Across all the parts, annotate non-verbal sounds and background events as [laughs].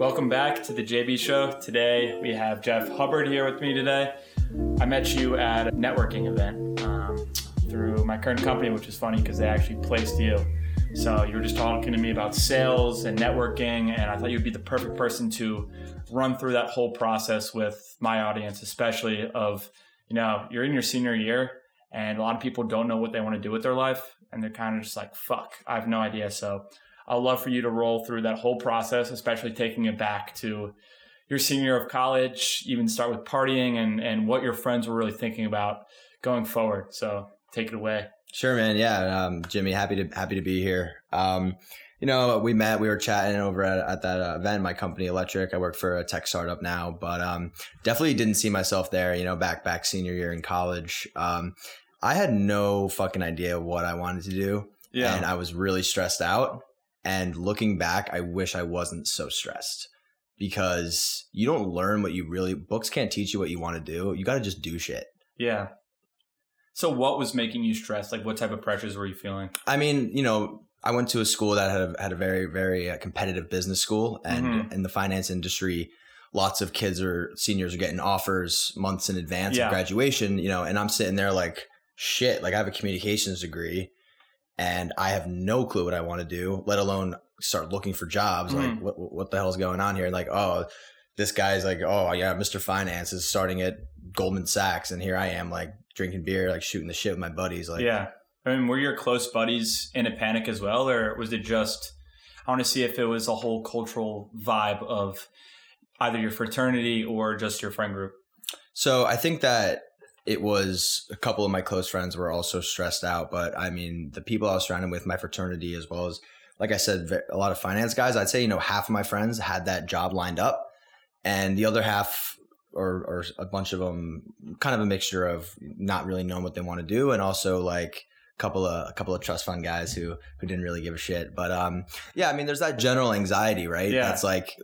Welcome back to the JB Show. Today we have Jeff Hubbard here with me today. I met you at a networking event um, through my current company, which is funny because they actually placed you. So you were just talking to me about sales and networking, and I thought you'd be the perfect person to run through that whole process with my audience, especially of, you know, you're in your senior year and a lot of people don't know what they want to do with their life and they're kind of just like, fuck, I have no idea. So I'd love for you to roll through that whole process, especially taking it back to your senior year of college, even start with partying and, and what your friends were really thinking about going forward. So take it away. Sure, man. Yeah, um, Jimmy, happy to happy to be here. Um, you know, we met, we were chatting over at, at that uh, event, my company Electric. I work for a tech startup now, but um, definitely didn't see myself there. You know, back back senior year in college, um, I had no fucking idea what I wanted to do, Yeah. and I was really stressed out. And looking back, I wish I wasn't so stressed because you don't learn what you really books can't teach you what you want to do. You got to just do shit. yeah. So what was making you stressed? Like what type of pressures were you feeling? I mean, you know, I went to a school that had a, had a very very uh, competitive business school, and Mhm. in the finance industry, lots of kids or seniors are getting offers months in advance Yeah. of graduation. You know, and I'm sitting there like, shit, like I have a communications degree, and I have no clue what I want to do, let alone start looking for jobs. Like, Mhm. what what the hell's going on here? Like, oh. This guy's like, oh yeah, Mr. Finance is starting at Goldman Sachs, and here I am, like drinking beer, like shooting the shit with my buddies. Like, yeah. I mean, were your close buddies in a panic as well, or was it just? I want to see if it was a whole cultural vibe of either your fraternity or just your friend group. So I think that it was a couple of my close friends were also stressed out, but I mean, the people I was surrounded with, my fraternity, as well as, like I said, a lot of finance guys, I'd say, you know, half of my friends had that job lined up, and the other half, or, or a bunch of them, kind of a mixture of not really knowing what they want to do, and also like, couple of a couple of trust fund guys who who didn't really give a shit. But um, yeah, I mean, there's that general anxiety, right? Yeah. That's like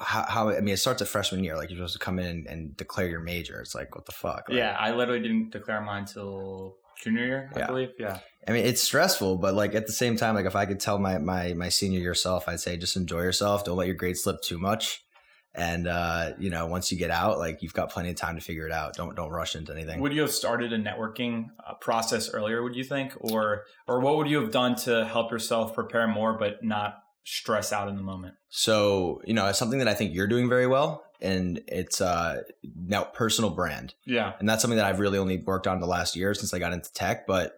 how, how I mean, it starts at freshman year. Like you're supposed to come in and, and declare your major. It's like what the fuck? Like, Yeah, I literally didn't declare mine till junior year, I Yeah. believe. Yeah, I mean, it's stressful, but like at the same time, like if I could tell my my my senior year self, I'd say just enjoy yourself. Don't let your grades slip too much. And uh, you know, once you get out, like you've got plenty of time to figure it out. Don't don't rush into anything. would you have started a networking uh, process earlier? Would you think, or or what would you have done to help yourself prepare more, but not stress out in the moment? So you know, it's something that I think you're doing very well, and it's uh now personal brand. Yeah, and that's something that I've really only worked on the last year since I got into tech. But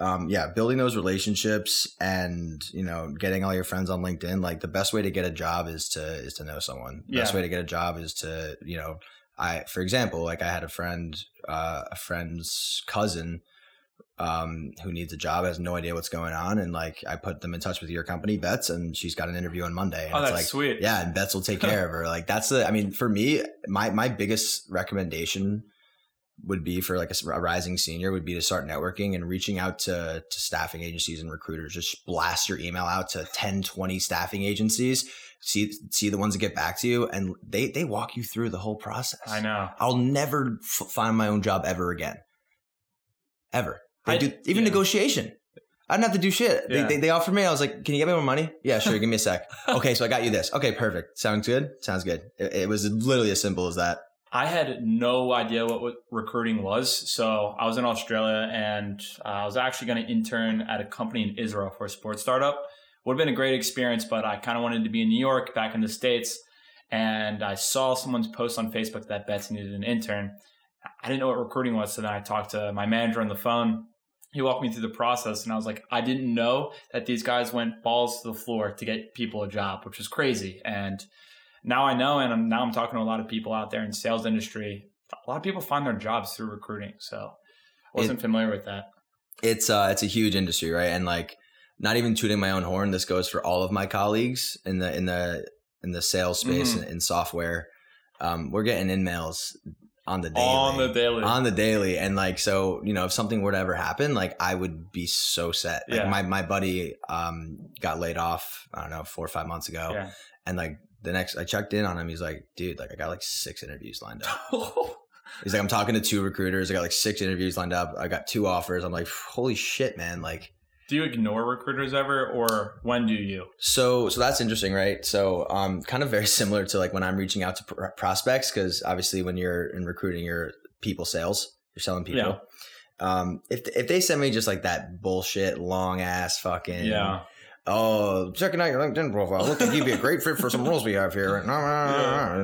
um, yeah, building those relationships and you know getting all your friends on LinkedIn. Like the best way to get a job is to is to know someone. The Best way to get a job is to you know I for example like I had a friend uh, a friend's cousin um who needs a job has no idea what's going on and like I put them in touch with your company Betts and she's got an interview on Monday and oh, it's that's like sweet. yeah, and Betts will take care of her. Like that's the. I mean, for me, my my biggest recommendation would be for like a rising senior would be to start networking and reaching out to to staffing agencies and recruiters. Just blast your email out to 10, 20 staffing agencies. See see the ones that get back to you, and they they walk you through the whole process. I know. I'll never f- find my own job ever again. Ever. They I- do even yeah. negotiation. I didn't have to do shit. Yeah. They, they, they offered me. I was like, "Can you get me more money?" Yeah, sure. give me a sec. [laughs] Okay, so I got you this. Okay, perfect. Sounds good. Sounds good. It, it was literally as simple as that. I had no idea what, recruiting was. So I was in Australia and uh, I was actually going to intern at a company in Israel for a sports startup. Would have been a great experience, but I kind of wanted to be in New York, back in the States. And I saw someone's post on Facebook that Betts needed an intern. I didn't know what recruiting was. So then I talked to my manager on the phone. He walked me through the process and I was like, I didn't know that these guys went balls to the floor to get people a job, which was crazy. And now I know, and I'm, now I'm talking to a lot of people out there in sales industry. A lot of people find their jobs through recruiting, so I wasn't familiar with that. It's uh, it's a huge industry, right? And like, not even tooting my own horn. This goes for all of my colleagues in the in the in the sales space Mhm. and in software. Um, we're getting in-mails on the daily. On the daily, on the daily and like so you know if something were to ever happen like i would be so set like Yeah. my, my buddy um got laid off i don't know four or five months ago yeah. and like the next i checked in on him he's like dude like i got like six interviews lined up [laughs] he's like i'm talking to two recruiters i got like six interviews lined up i got two offers i'm like holy shit man like Do you ignore recruiters ever, or when do you? So, so that's interesting, right? So, um, kind of very [laughs] similar to like when I'm reaching out to pr- prospects, because obviously when you're in recruiting, you're people sales, you're selling people. Yeah. Um, if if they send me just like that bullshit long ass fucking Yeah. Oh checking out your LinkedIn profile, look, like you'd be a great fit for some [laughs] roles we have here,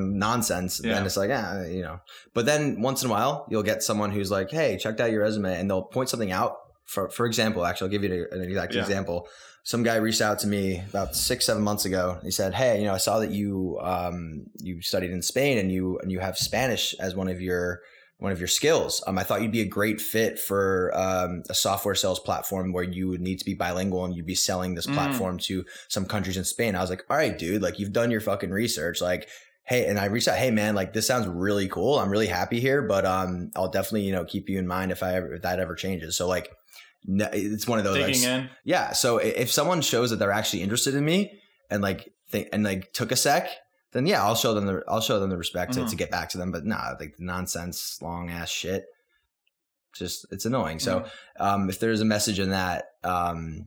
nonsense. Yeah. Then it's like, yeah, you know. But then once in a while, you'll get someone who's like, hey, checked out your resume, and they'll point something out. For for example, actually, I'll give you an exact Yeah. example. Some guy reached out to me about six seven months ago. He said, hey, you know, I saw that you um you studied in Spain and you and you have Spanish as one of your one of your skills. Um, I thought you'd be a great fit for um, a software sales platform where you would need to be bilingual and you'd be selling this Mm. platform to some countries in Spain. I was like, all right, dude, like you've done your fucking research. Like, hey, and I reached out, hey man, like this sounds really cool. I'm really happy here, but um, I'll definitely you know keep you in mind if I ever if that ever changes. So like, no, it's one of those. Digging like, in. yeah. So if someone shows that they're actually interested in me and like think and like took a sec, then yeah, I'll show them the I'll show them the respect to, Mhm. to get back to them. But nah, like nonsense, long ass shit. Just it's annoying. So Mm-hmm. um, if there's a message in that um,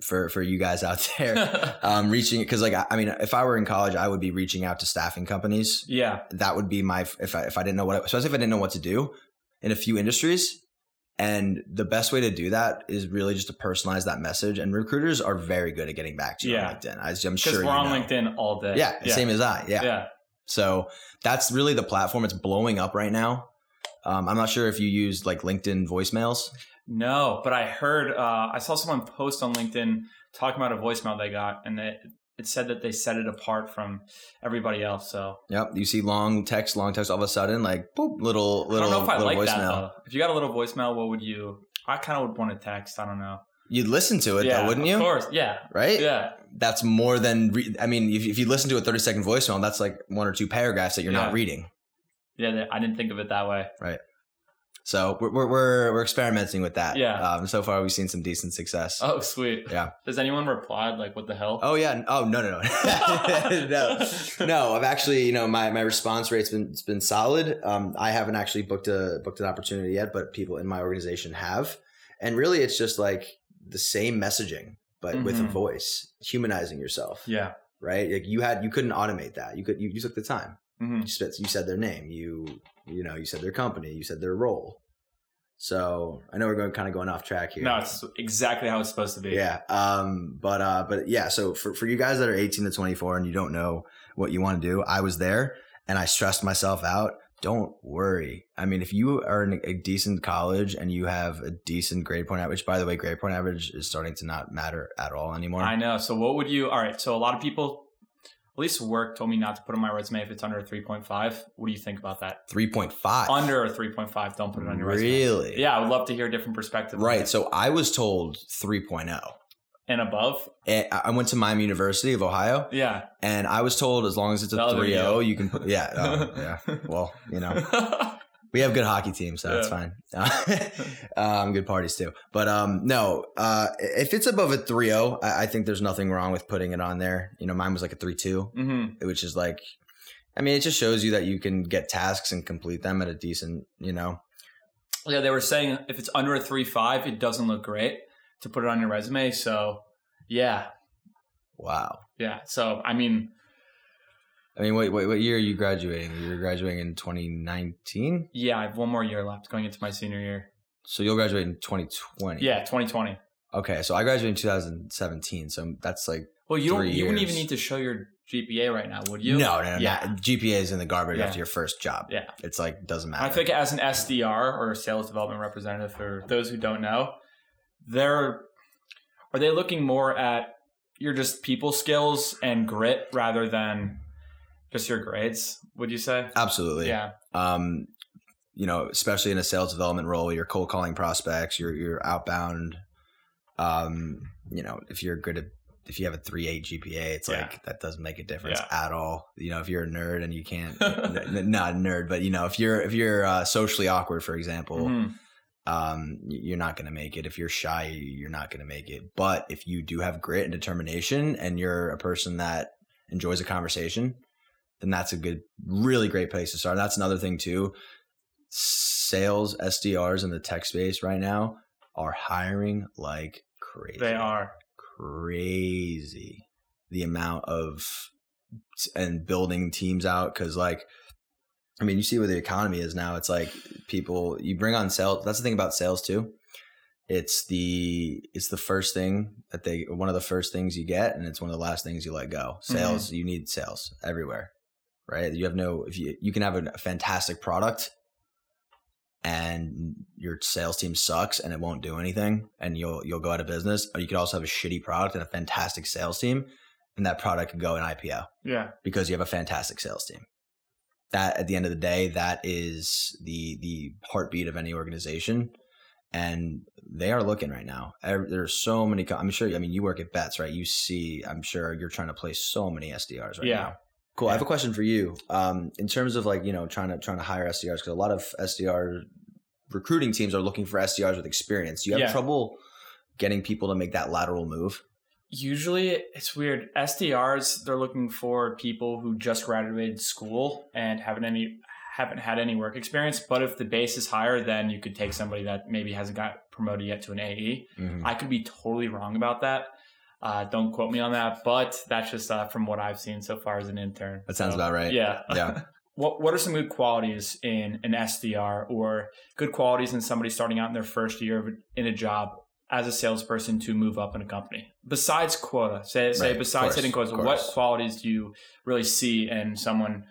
for for you guys out [laughs] there, [laughs] um, reaching because like I, I mean, if I were in college, I would be reaching out to staffing companies. yeah. That would be my if I if I didn't know what especially if I didn't know what to do in a few industries. And the best way to do that is really just to personalize that message. And recruiters are very good at getting back to you Yeah. on LinkedIn. I'm sure we're on know. LinkedIn all day. Yeah, same as I. Yeah. Yeah. So that's really the platform. It's blowing up right now. Um, I'm not sure if you use like LinkedIn voicemails. No, but I heard uh, I saw someone post on LinkedIn talking about a voicemail they got, and it, it said that they set it apart from everybody else. So Yep. You see long text, long text all of a sudden, like boop, little I little don't know if I little like voicemail. that though. If you got a little voicemail, what would you? I kind of would want to text. I don't know. You'd listen to it yeah, though, wouldn't you? Of course. Yeah. Right? Yeah. That's more than. Re- I mean, if, if you listen to a 30 second voicemail, that's like one or two paragraphs that you're Yeah. not reading. Yeah. I didn't think of it that way. So we're we're we're, we're experimenting with that. Yeah. Um, so far, we've seen some decent success. Oh, sweet. Yeah. Has anyone replied like, "What the hell"? Oh yeah. Oh no no no [laughs] no no. I've actually you know my my response rate's been it's been solid. Um, I haven't actually booked a booked an opportunity yet, but people in my organization have, and really it's just like the same messaging but with a Mhm. voice, humanizing yourself. Yeah. Right. Like you had you couldn't automate that. You could you, you took the time. Hmm You said you said their name. You you know you said their company. You said their role. So I know we're going kind of going off track here. No, it's exactly how it's supposed to be. Yeah. Um, but uh, but yeah, so for, for you guys that are 18 to 24 and you don't know what you want to do, I was there and I stressed myself out. Don't worry. I mean, if you are in a decent college and you have a decent grade point average, by the way, grade point average is starting to not matter at all anymore. I know. So what would you? All right. So a lot of people, at least work, told me not to put on my resume if it's under a three point five. What do you think about that? 3.5. Under a three point five, don't put it on your resume. Really? Yeah, I would love to hear a different perspective. Right. So I was told 3.0. and above. And I I went to Miami University of Ohio Yeah. and I was told as long as it's a That was 3.0, you. Oh, you can put, yeah. oh, [laughs] yeah. Well, you know. [laughs] We have good hockey teams, so that's Yeah. fine. [laughs] [laughs] um, good parties too. But um, no, uh, if it's above a 3-0, I, I think there's nothing wrong with putting it on there. You know, mine was like a 3-2, hmm which is like, I mean, it just shows you that you can get tasks and complete them at a decent, you know. Yeah, they were saying if it's under a three five, it doesn't look great to put it on your resume. So yeah, Wow. yeah. So I mean, I mean, wait, wait, what year are you graduating? You're graduating in 2019, yeah, I have one more year left going into my senior year. so you'll graduate in 2020. Yeah, 2020. Okay, so I graduated in 2017, so that's like Well, you don't. You wouldn't even need to show your GPA right now, would you? no, no, no. Yeah. not- GPA is in the garbage Yeah. after your first job. Yeah. It's like doesn't matter. I think as an SDR or a sales development representative, for those who don't know, they're are they looking more at your just people skills and grit rather than just your grades? Would you say? absolutely. Yeah. Um, you know, especially in a sales development role, you're cold calling prospects, you're you're outbound. Um, you know, if you're good at if you have a three eight GPA, it's Yeah. like that doesn't make a difference Yeah. at all. You know, if you're a nerd and you can't, n- [laughs] not a nerd, but you know, if you're if you're uh, socially awkward, for example, Mhm. um, you're not going to make it. If you're shy, you're not going to make it. But if you do have grit and determination and you're a person that enjoys a conversation, then that's a good, really great place to start. And that's another thing too. Sales SDRs in the tech space right now are hiring like crazy. They are. crazy. The amount of and building teams out because like I mean, you see where the economy is now. It's like people you bring on sales. That's the thing about sales too. It's the it's the first thing that they one of the first things you get, and it's one of the last things you let go. Mm-hmm. Sales, you need sales everywhere, right? You have no if you you can have a fantastic product, and your sales team sucks and it won't do anything, and you'll you'll go out of business. Or you could also have a shitty product and a fantastic sales team, and that product could go in IPO Yeah. because you have a fantastic sales team. That at the end of the day, that is the the heartbeat of any organization, and they are looking right now. There's so many. I'm sure. I mean, you work at Betts, right? You see. I'm sure you're trying to play so many SDRs right Yeah. now. Cool. I have a question for you. Um, in terms of like you know trying to trying to hire SDRs because a lot of SDR recruiting teams are looking for SDRs with experience. Do you have Yeah. trouble getting people to make that lateral move? Usually it's weird. SDRs, they're looking for people who just graduated school and haven't any haven't had any work experience. But if the base is higher, then you could take somebody that maybe hasn't got promoted yet to an AE. Mhm. I could be totally wrong about that. Uh, don't quote me on that, but that's just uh, from what I've seen so far as an intern. That sounds So, about right. Yeah. Yeah. [laughs] what What are some good qualities in an SDR or good qualities in somebody starting out in their first year of, in a job as a salesperson to move up in a company? Besides quota, say say Right, besides course, hitting quotas, what qualities do you really see in someone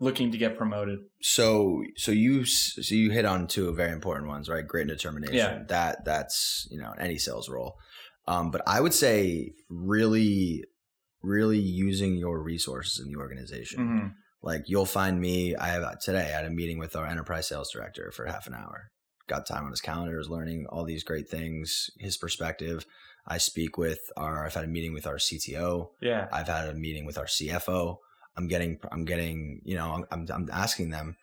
looking to get promoted? so so you so you hit on two very important ones right grit and determination Yeah. that that's you know any sales role um but i would say really really using your resources in the organization Mhm. like you'll find me i have today i had a meeting with our enterprise sales director for half an hour got time on his calendar is learning all these great things his perspective i speak with our i've had a meeting with our cto Yeah. I've had a meeting with our CFO. I'm getting, I'm getting, you know, I'm, I'm asking them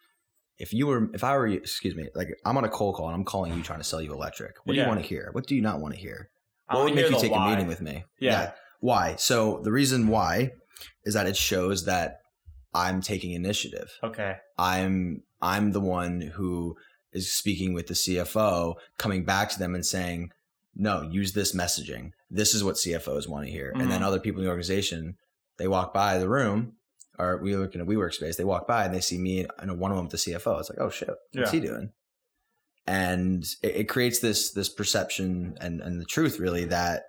if you were, if I were, excuse me, like I'm on a cold call and I'm calling you trying to sell you electric. What do you want to hear? What do you not want to hear? I What would make you take why. a meeting with me? Yeah. Why? So the reason why is that it shows that I'm taking initiative. Okay. I'm, I'm the one who is speaking with the CFO, coming back to them and saying, no, use this messaging. This is what CFOs want to hear. And then Mhm. other people in the organization, they walk by the room or we look in a WeWork space, they walk by and they see me and one of them with the CFO. It's like, oh shit, what's Yeah. he doing? And it, it creates this this perception and, and the truth really that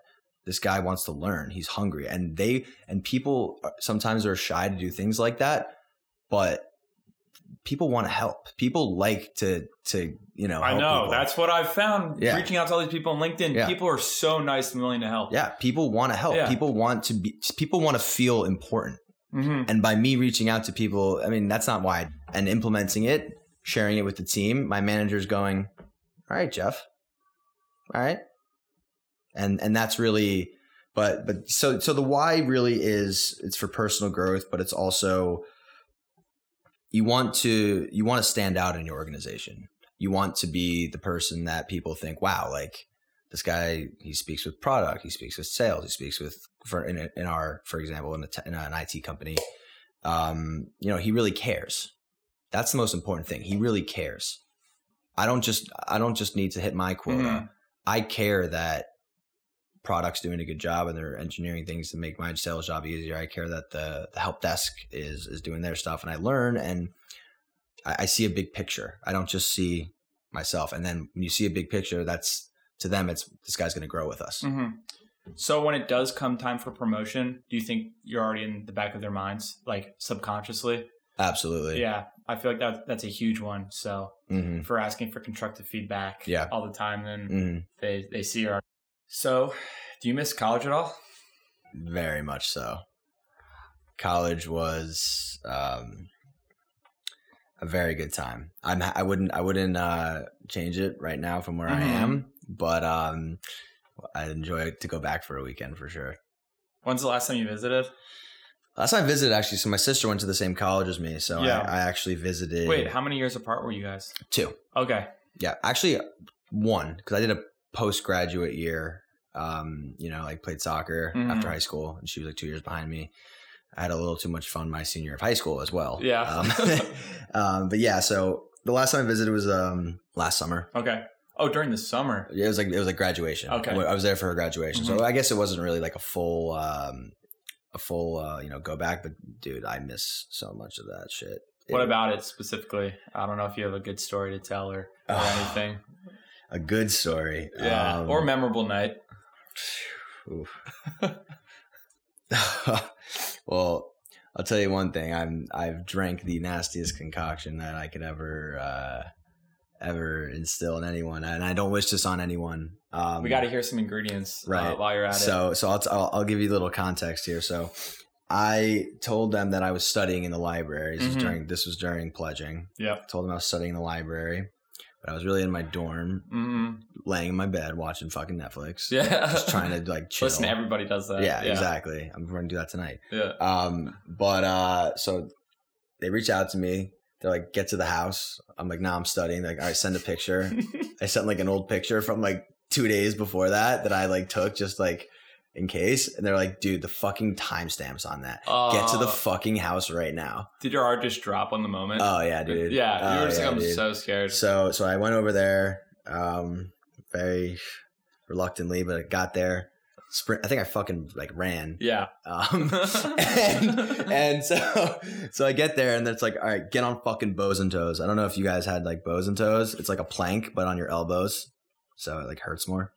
this guy wants to learn. He's hungry. And they and people sometimes are shy to do things like that, but people want to help. People like to to, you know, I know. people. That's what I've found. Yeah. Reaching out to all these people on LinkedIn, Yeah. people are so nice and willing to help. Yeah, people want to help. Yeah. People want to be. People want to feel important. hmm And by me reaching out to people, I mean that's not why. And implementing it, sharing it with the team, my manager's going, "All right, Jeff. All right." And and that's really, but but so so the why really is it's for personal growth, but it's also you want to you want to stand out in your organization. You want to be the person that people think, "Wow, like." This guy, he speaks with product, he speaks with sales, he speaks with for in, in our, for example, in, a in an IT company, um, you know, he really cares. That's the most important thing. He really cares. I don't just I don't just need to hit my quota. Mhm. I care that product's doing a good job and they're engineering things to make my sales job easier. I care that the the help desk is is doing their stuff and I learn and I, I see a big picture. I don't just see myself. And then when you see a big picture, that's to them it's this guy's gonna grow with us. hmm So when it does come time for promotion, do you think you're already in the back of their minds, like subconsciously? Absolutely. Yeah, I feel like that that's a huge one. So hmm for asking for constructive feedback, Yeah. all the time, then hmm they they see our. So, do you miss college at all? Very much so. College was um, a very good time. I'm I wouldn't I wouldn't uh, change it right now from where I Mhm. am, but um, I'd enjoy to go back for a weekend for sure. When's the last time you visited? Last time I visited actually, so my sister went to the same college as me, so Yeah. I, I actually visited. Wait, how many years apart were you guys? two. Okay. Yeah, actually one because I did a postgraduate year. Um, you know, like played soccer Mhm. after high school, and she was like two years behind me. I had a little too much fun my senior year of high school as well. Yeah. Um, [laughs] um, but yeah, so the last time I visited was um last summer. Okay. Oh, during the summer. Yeah, it was like it was like graduation. Okay. I was there for her graduation, Mhm. so I guess it wasn't really like a full, um, a full, uh, you know, go back. But dude, I miss so much of that shit. What It- about it specifically? I don't know if you have a good story to tell or, or Ah, [sighs] anything. a good story? Yeah, Um, or memorable night. [sighs] [laughs] Well, I'll tell you one thing. I'm I've drank the nastiest concoction that I could ever uh, ever instill in anyone, and I don't wish this on anyone. Um, we got to hear some ingredients uh, right. while you're at it. So so I'll, t- I'll I'll give you a little context here. So I told them that I was studying in the library. This Mhm. was during this was during pledging. Yep. Told them I was studying in the library, but I was really in my dorm, Mm-hmm. laying in my bed watching fucking Netflix. Yeah. Just trying to like [laughs] chill. Listen, everybody does that. yeah, exactly. I'm going to do that tonight. Yeah. Um, but uh, so they reach out to me. They're like, "Get to the house." I'm like, "Nah, I'm studying." They're like, "All right, send a picture." [laughs] I sent like an old picture from like two days before that that I like took just like in case. And they're like, "Dude, the fucking timestamps on that. Get to the Uh, fucking house right now." Did your heart just drop on the moment? Oh yeah, dude. Yeah, you Oh, were just yeah, like, I'm dude. so scared. So so I went over there, um, very reluctantly, but I got there. Sprint. I think I fucking like ran. yeah. Um, [laughs] and and so so I get there and it's like, all right, get on fucking bows and toes. I don't know if you guys had like bows and toes. It's like a plank, but on your elbows, so it like hurts more.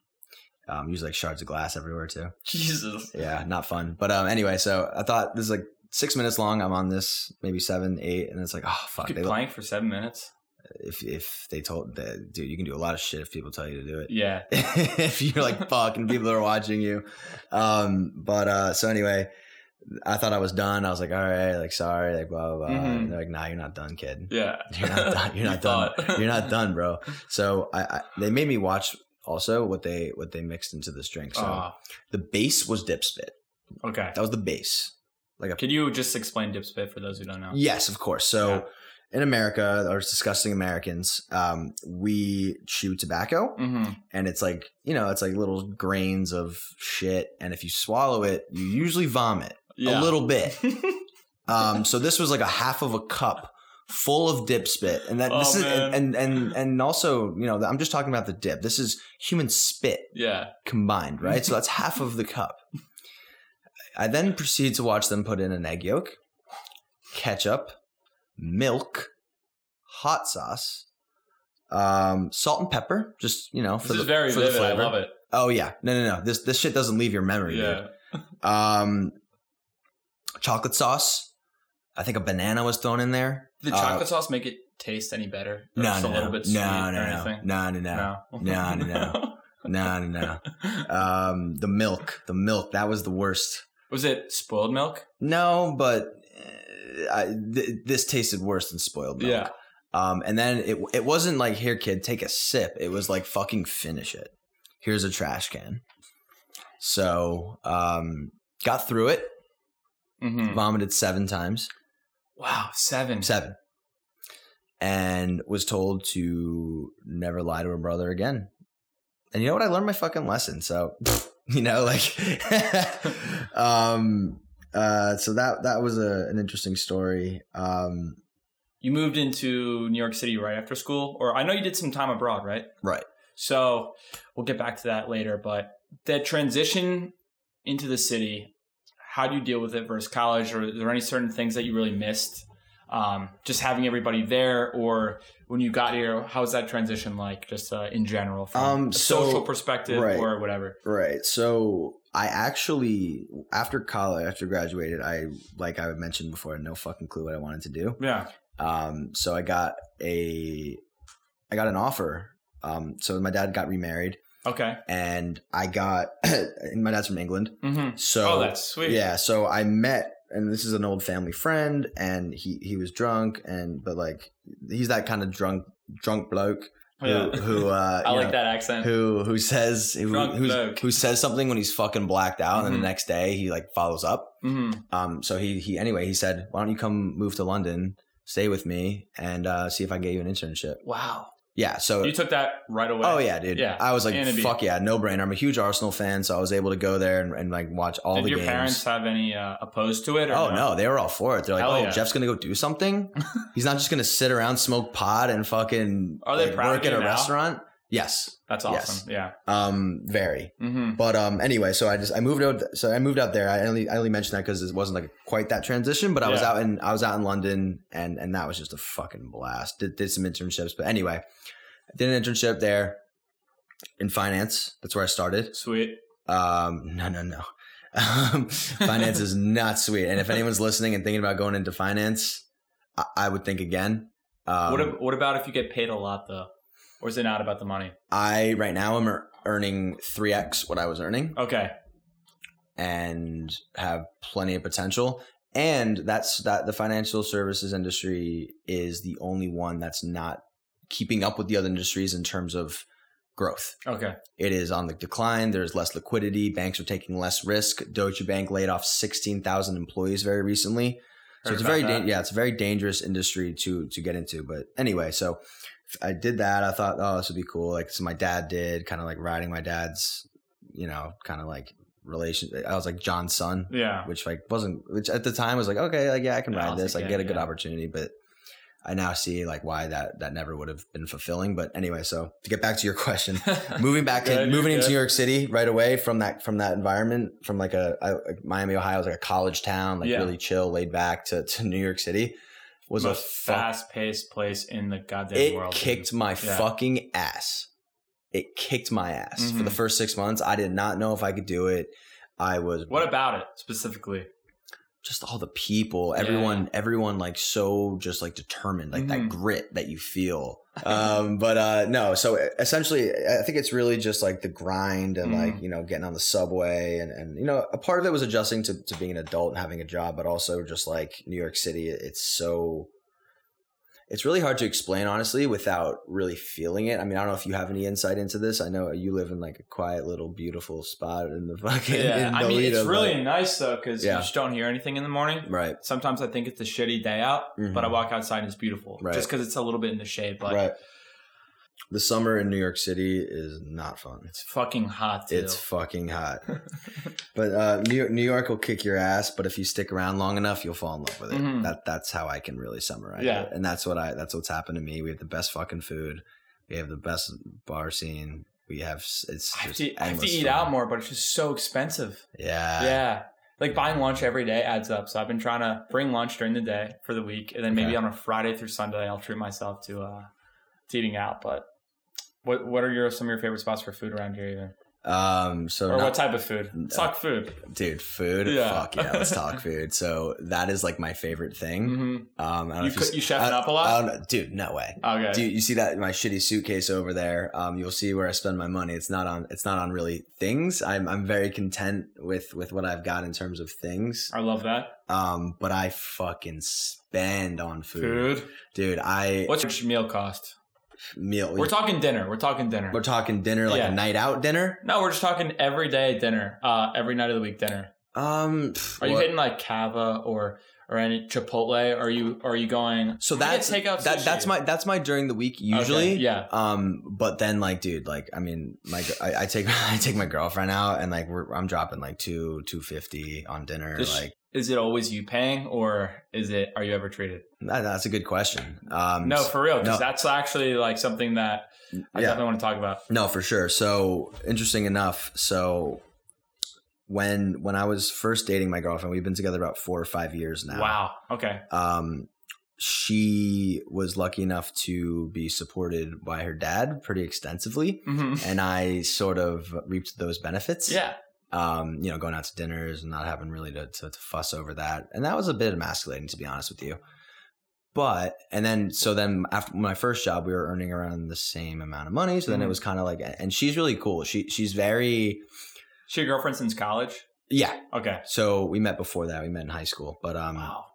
Um, usually like shards of glass everywhere too. Jesus. Yeah, not fun. But um, anyway, so I thought this is like six minutes long. I'm on this, maybe seven, eight, and it's like, oh You fuck. could They, plank for seven minutes. If if they told, that, dude, you can do a lot of shit if people tell you to do it. Yeah. [laughs] if you're like fuck and people are watching you. Um, but uh, so anyway, I thought I was done. I was like, all right, like sorry, like blah blah blah. Mhm. And they're like, nah, you're not done, kid. Yeah. [laughs] You're not done. You're [laughs] not You done. You're not done, bro. So I, I they made me watch also what they what they mixed into this drink. So Ah, the base was dip spit. okay. That was the base. Like a Could you just explain dip spit for those who don't know? Yes, of course. So Yeah. In America, or disgusting Americans, um, we chew tobacco Mm-hmm. and it's like, you know, it's like little grains of shit. And if you swallow it, you usually vomit Yeah. a little bit. [laughs] Um, so this was like a half of a cup full of dip spit. And that this Oh, is, man. and, and, and, and also, you know, I'm just talking about the dip. This is human spit yeah. combined, right? so that's half of the cup. I then proceed to watch them put in an egg yolk, ketchup, milk, hot sauce, um, salt and pepper, just you know, for This the is very for the vivid. I love it. Oh yeah, no, no, no. This this shit doesn't leave your memory, Yeah. dude. [laughs] Um, chocolate sauce. I think a banana was thrown in there. Did Uh, chocolate sauce make it taste any better? No, no, no, no, no, no, no, no, no, No. No, no, no, no, no. Um, the milk, the milk, that was the worst. Was it spoiled milk? No, but uh, I, th- this tasted worse than spoiled milk. Yeah. Um, and then it it wasn't like here, kid, take a sip. It was like fucking finish it. Here's a trash can. So um, got through it. Mm-hmm. Vomited seven times. Wow, seven. Seven. And was told to never lie to a brother again. And you know what? I learned my fucking lesson. So, [laughs] you know, like, [laughs] um, uh, so that that was a, an interesting story. Um, You moved into New York City right after school, or I know you did some time abroad, right? right. So we'll get back to that later. But that transition into the city, how do you deal with it versus college? Or are there any certain things that you really missed? Um, just having everybody there, or when you got here, how was that transition like, just uh, in general, from Um, a so- social perspective right. or whatever? Right. So I actually, after college, after graduated, I like I mentioned before, had no fucking clue what I wanted to do. Yeah. Um, so I got a, I got an offer. Um, so my dad got remarried, Okay. and I got, [clears throat] my dad's from England. Mm-hmm. So oh, that's sweet. yeah. So I met, and this is an old family friend, and he he was drunk, and but like he's that kind of drunk drunk bloke who Yeah. who uh, [laughs] I like know, that accent. who who says who, who says something when he's fucking blacked out, and then Mhm. the next day he like follows up. hmm Um, so he he anyway he said, why don't you come move to London, stay with me, and uh, see if I can get you an internship. Wow. Yeah. So You took that right away. oh yeah, dude. Yeah. I was like, fuck yeah, no brainer. I'm a huge Arsenal fan, so I was able to go there and, and like watch all Did the games. Did your parents have any uh, opposed to it? Or Oh no, they were all for it. They're like, Hell "Oh, yeah. Jeff's gonna go do something. [laughs] He's not just gonna sit around, smoke pot, and fucking Are they like, proud work at a now? restaurant." Yes. That's Yes. awesome. Yeah. Um, very. Mm-hmm. But um, anyway, so I just I moved out. So I moved out there. I only I only mentioned that because it wasn't like quite that transition. But I was out in I was out in London, and and that was just a fucking blast. Did did some internships, but anyway, I did an internship there in finance. That's where I started. Sweet. Um, no, no, no. Um, [laughs] finance is not sweet. And if anyone's listening and thinking about going into finance, I, I would think again. Um, what, what about if you get paid a lot though? Or is it not about the money? I right now am ear- earning three x what I was earning. Okay. and have plenty of potential. And that's that the financial services industry is the only one that's not keeping up with the other industries in terms of growth. Okay. It is on the decline. There's less liquidity. Banks are taking less risk. Deutsche Bank laid off 16,000 employees very recently. So Heard it's a very dan- yeah, it's a very dangerous industry to to get into. But anyway, so I did that. I thought, oh, this would be cool. Like so my dad did, kind of like riding my dad's, you know, kind of like relation. I was like John's son, Yeah. which like wasn't which at the time was like okay, like yeah, I can Yeah, ride this. I take get a good opportunity, but I now see like why that that never would have been fulfilling. But anyway, so to get back to your question, [laughs] moving back Good, in, moving into. New York City right away from that from that environment from like a, I, like Miami, Ohio was like a college town, like Yeah. really chill, laid back to, to New York City was most a fast paced place in the goddamn It world. kicked my Yeah. fucking ass. It kicked my ass for the Mhm. first six months. I did not know if I could do it. I was What about it specifically? Just all the people, everyone, everyone like so just like determined, like that Mhm. grit that you feel. [laughs] um, but uh, no, so essentially, I think it's really just like the grind and like Mhm. you know getting on the subway and and you know a part of it was adjusting to to being an adult and having a job, but also just like New York City, it's so. It's really hard to explain, honestly, without really feeling it. I mean, I don't know if you have any insight into this. I know you live in like a quiet little beautiful spot in the fucking. Yeah. in I mean, it's really but- nice though because Yeah. you just don't hear anything in the morning. right. Sometimes I think it's a shitty day out, but I Mhm. walk outside and it's beautiful. Right. Just because it's a little bit in the shade, but right. The summer in New York City is not fun. it's fucking hot too. It's fucking hot. [laughs] but uh, New York, New York will kick your ass. But if you stick around long enough, you'll fall in love with it. Mhm. That that's how I can really summarize Yeah. it. And that's what I that's what's happened to me. We have the best fucking food. We have the best bar scene. We have it's. I have just to, I have to eat fun. out more, but it's just so expensive. Yeah. yeah. Like buying lunch every day adds up. So I've been trying to bring lunch during the day for the week. And then maybe on a Friday through Sunday, I'll treat myself to, uh, to eating out. But what what are your some of your favorite spots for food around here even? Um. So Or not- what type of food? Let's talk food. dude, food. Yeah. Fuck yeah. Let's talk [laughs] food. So that is like my favorite thing. hmm Um. I You, cook, you chefing I- up a lot? Dude. No way. okay. Do you, you see that my shitty suitcase over there? Um, you'll see where I spend my money. It's not on. It's not on really things. I'm I'm very content with with what I've got in terms of things. I love that. Um, but I fucking spend on food, Food. dude. I What's your meal cost? Meal. We're talking dinner. We're talking dinner. we're talking dinner, like Yeah. a night out dinner. no, we're just talking everyday dinner. Uh, every night of the week dinner. Um, Are you hitting like Cava or or any Chipotle? Are you are you going? So that's take out that. That's my that's my during the week Okay, usually. yeah. Um, but then like, dude, like, I mean, my I, I take [laughs] I take my girlfriend out, and like, we're, I'm dropping like two two fifty on dinner. Does like, Is it always you paying, or is it? Are you ever treated? that, that's a good question. Um, No, for real, because no. that's actually like something that I yeah, definitely want to talk about. no, for sure. So interesting enough. So when when I was first dating my girlfriend, we've been together about four or five years now. Wow. Okay. Um, she was lucky enough to be supported by her dad pretty extensively, hmm and I sort of reaped those benefits. Yeah. Um, you know, going out to dinners and not having really to, to, to fuss over that. And that was a bit emasculating, to be honest with you. But, and then, so then after my first job, we were earning around the same amount of money. So then it Mhm. was kind of like, and she's really cool. She, she's very, She your girlfriend since college. yeah. Okay. So we met before that. We met in high school, but, um, Wow.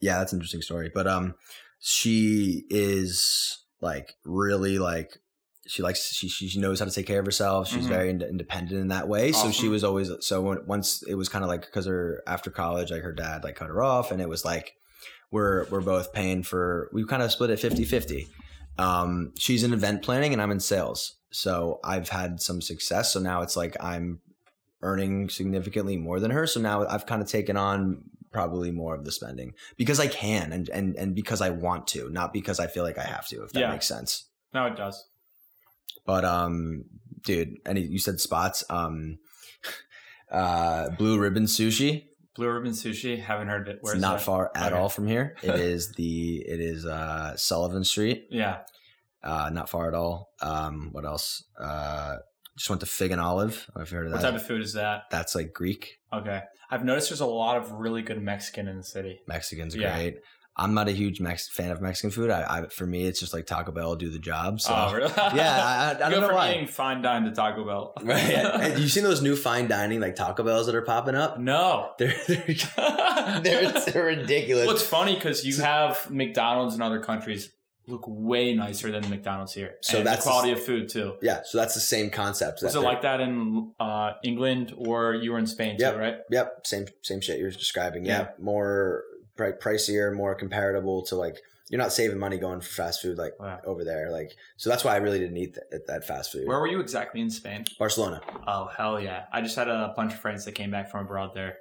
yeah, that's an interesting story. But, um, she is like really like, she likes she she knows how to take care of herself. She's Mhm. very ind- independent in that way. So she was always so when, once it was kind of like because her after college, like her dad like cut her off, and it was like we're we're both paying for we kind of split it 50-50. Um, she's in event planning and I'm in sales, so I've had some success. So now it's like I'm earning significantly more than her. So now I've kind of taken on probably more of the spending because I can and and and because I want to, not because I feel like I have to. If that Yeah. makes sense. No, it does. But um, dude, any you said spots. Um, [laughs] uh, Blue Ribbon Sushi. Blue Ribbon Sushi. Haven't heard of it. It's not that? far at Okay. all from here. It [laughs] is the it is uh Sullivan Street. Yeah. Uh, not far at all. Um, what else? Uh, just went to Fig and Olive. I don't know if you heard of What that. What type of food is that? That's like Greek. Okay. I've noticed there's a lot of really good Mexican in the city. Mexican's Yeah. great. I'm not a huge Mex- fan of Mexican food. I, I for me, it's just like Taco Bell do the job. So oh, really? [laughs] yeah, I, I, don't know why. eating fine dine to Taco Bell. [laughs] Right? Have you seen those new fine dining like Taco Bells that are popping up? no. [laughs] They're they're, they're, ridiculous. well, it's funny because you have McDonald's in other countries look way nicer than McDonald's here. So And that's the quality of food too. yeah, so that's the same concept. Was it like that in uh, England or you were in Spain Yep. too, right? Yep, same same shit you're describing. Yeah, Yeah. more pri- pricier, more comparable to like you're not saving money going for fast food like Wow. over there. Like so that's why I really didn't eat that, that fast food. Where were you exactly in Spain? Barcelona. Oh hell yeah! I just had a bunch of friends that came back from abroad there.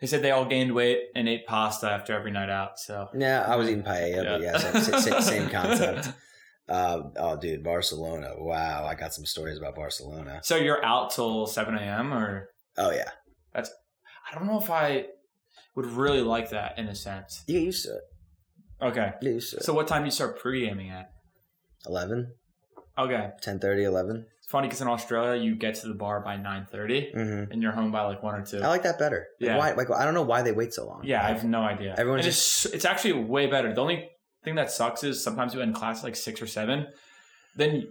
They said they all gained weight and ate pasta after every night out. So Yeah, I was eating paella, but yeah, same, same, same- same concept. [laughs] Uh, oh, dude, Barcelona. Wow, I got some stories about Barcelona. So you're out till seven a.m. or Oh yeah, that's. I don't know if I would really like that in a sense. you get used to it. Okay. You get used to it. So what time do you start pre-gaming at? 11, Okay. 10 11. It's funny because in Australia you get to the bar by nine thirty Mm-hmm. and you're home by like one or two. I like that better. Like, Yeah. Why? Like I don't know why they wait so long. Yeah, I have no idea. Everyone And it's it's actually way better. The only thing that sucks is sometimes you end class at like six or seven, then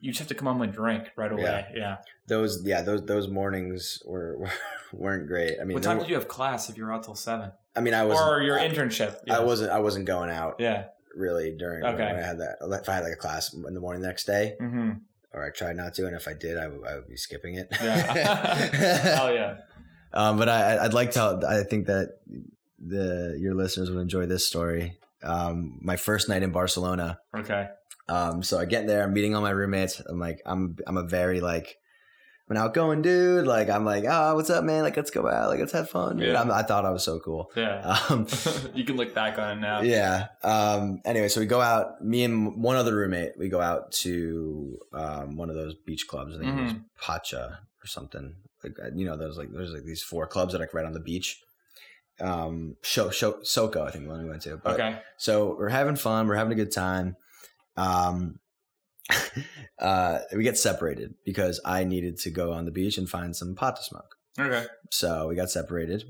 you just have to come home and drink right away. Yeah. Yeah. those. Yeah, those those mornings were, were [laughs] weren't great. I mean, what time were- did you have class if you were out till seven? I mean, I was or your I, internship? I wasn't. I wasn't going out Yeah. really during Okay. when I had that. If I had like a class in the morning the next day, Mm-hmm. or I tried not to, and if I did, I would, would be skipping it. Yeah. [laughs] oh yeah. [laughs] Um, but I, I'd like to. I think that the your listeners would enjoy this story. Um, my first night in Barcelona. Okay. Um, so I get there. I'm meeting all my roommates. I'm like, I'm I'm a very like, I'm an outgoing dude. Like I'm like, oh, what's up, man? Like let's go out. Like let's have fun. Yeah. I thought I was so cool. Yeah. Um, [laughs] you can look back on it now. yeah. Um, anyway, so we go out. Me and one other roommate. We go out to um, one of those beach clubs. I think it was Mm-hmm. Pacha or something. Like uh, you know, there's like there's like these four clubs that are like right on the beach. Um, show show Shoko, I think the one we went to. But, Okay. So we're having fun. We're having a good time. Um, [laughs] uh, we get separated because I needed to go on the beach and find some pot to smoke. Okay. So we got separated,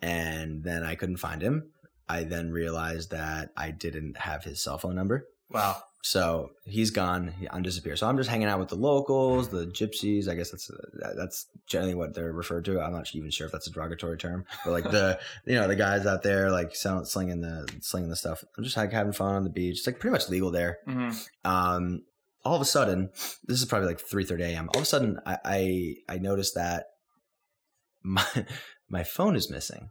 and then I couldn't find him. I then realized that I didn't have his cell phone number. Wow. So he's gone. He undisappeared. So I'm just hanging out with the locals, the gypsies. I guess that's that's generally what they're referred to. I'm not even sure if that's a derogatory term, but like the [laughs] you know the guys out there like selling, slinging the slinging the stuff. I'm just like having fun on the beach. It's like pretty much legal there. hmm Um, all of a sudden, this is probably like 3:30 a.m. All of a sudden, I I, I noticed that my [laughs] my phone is missing.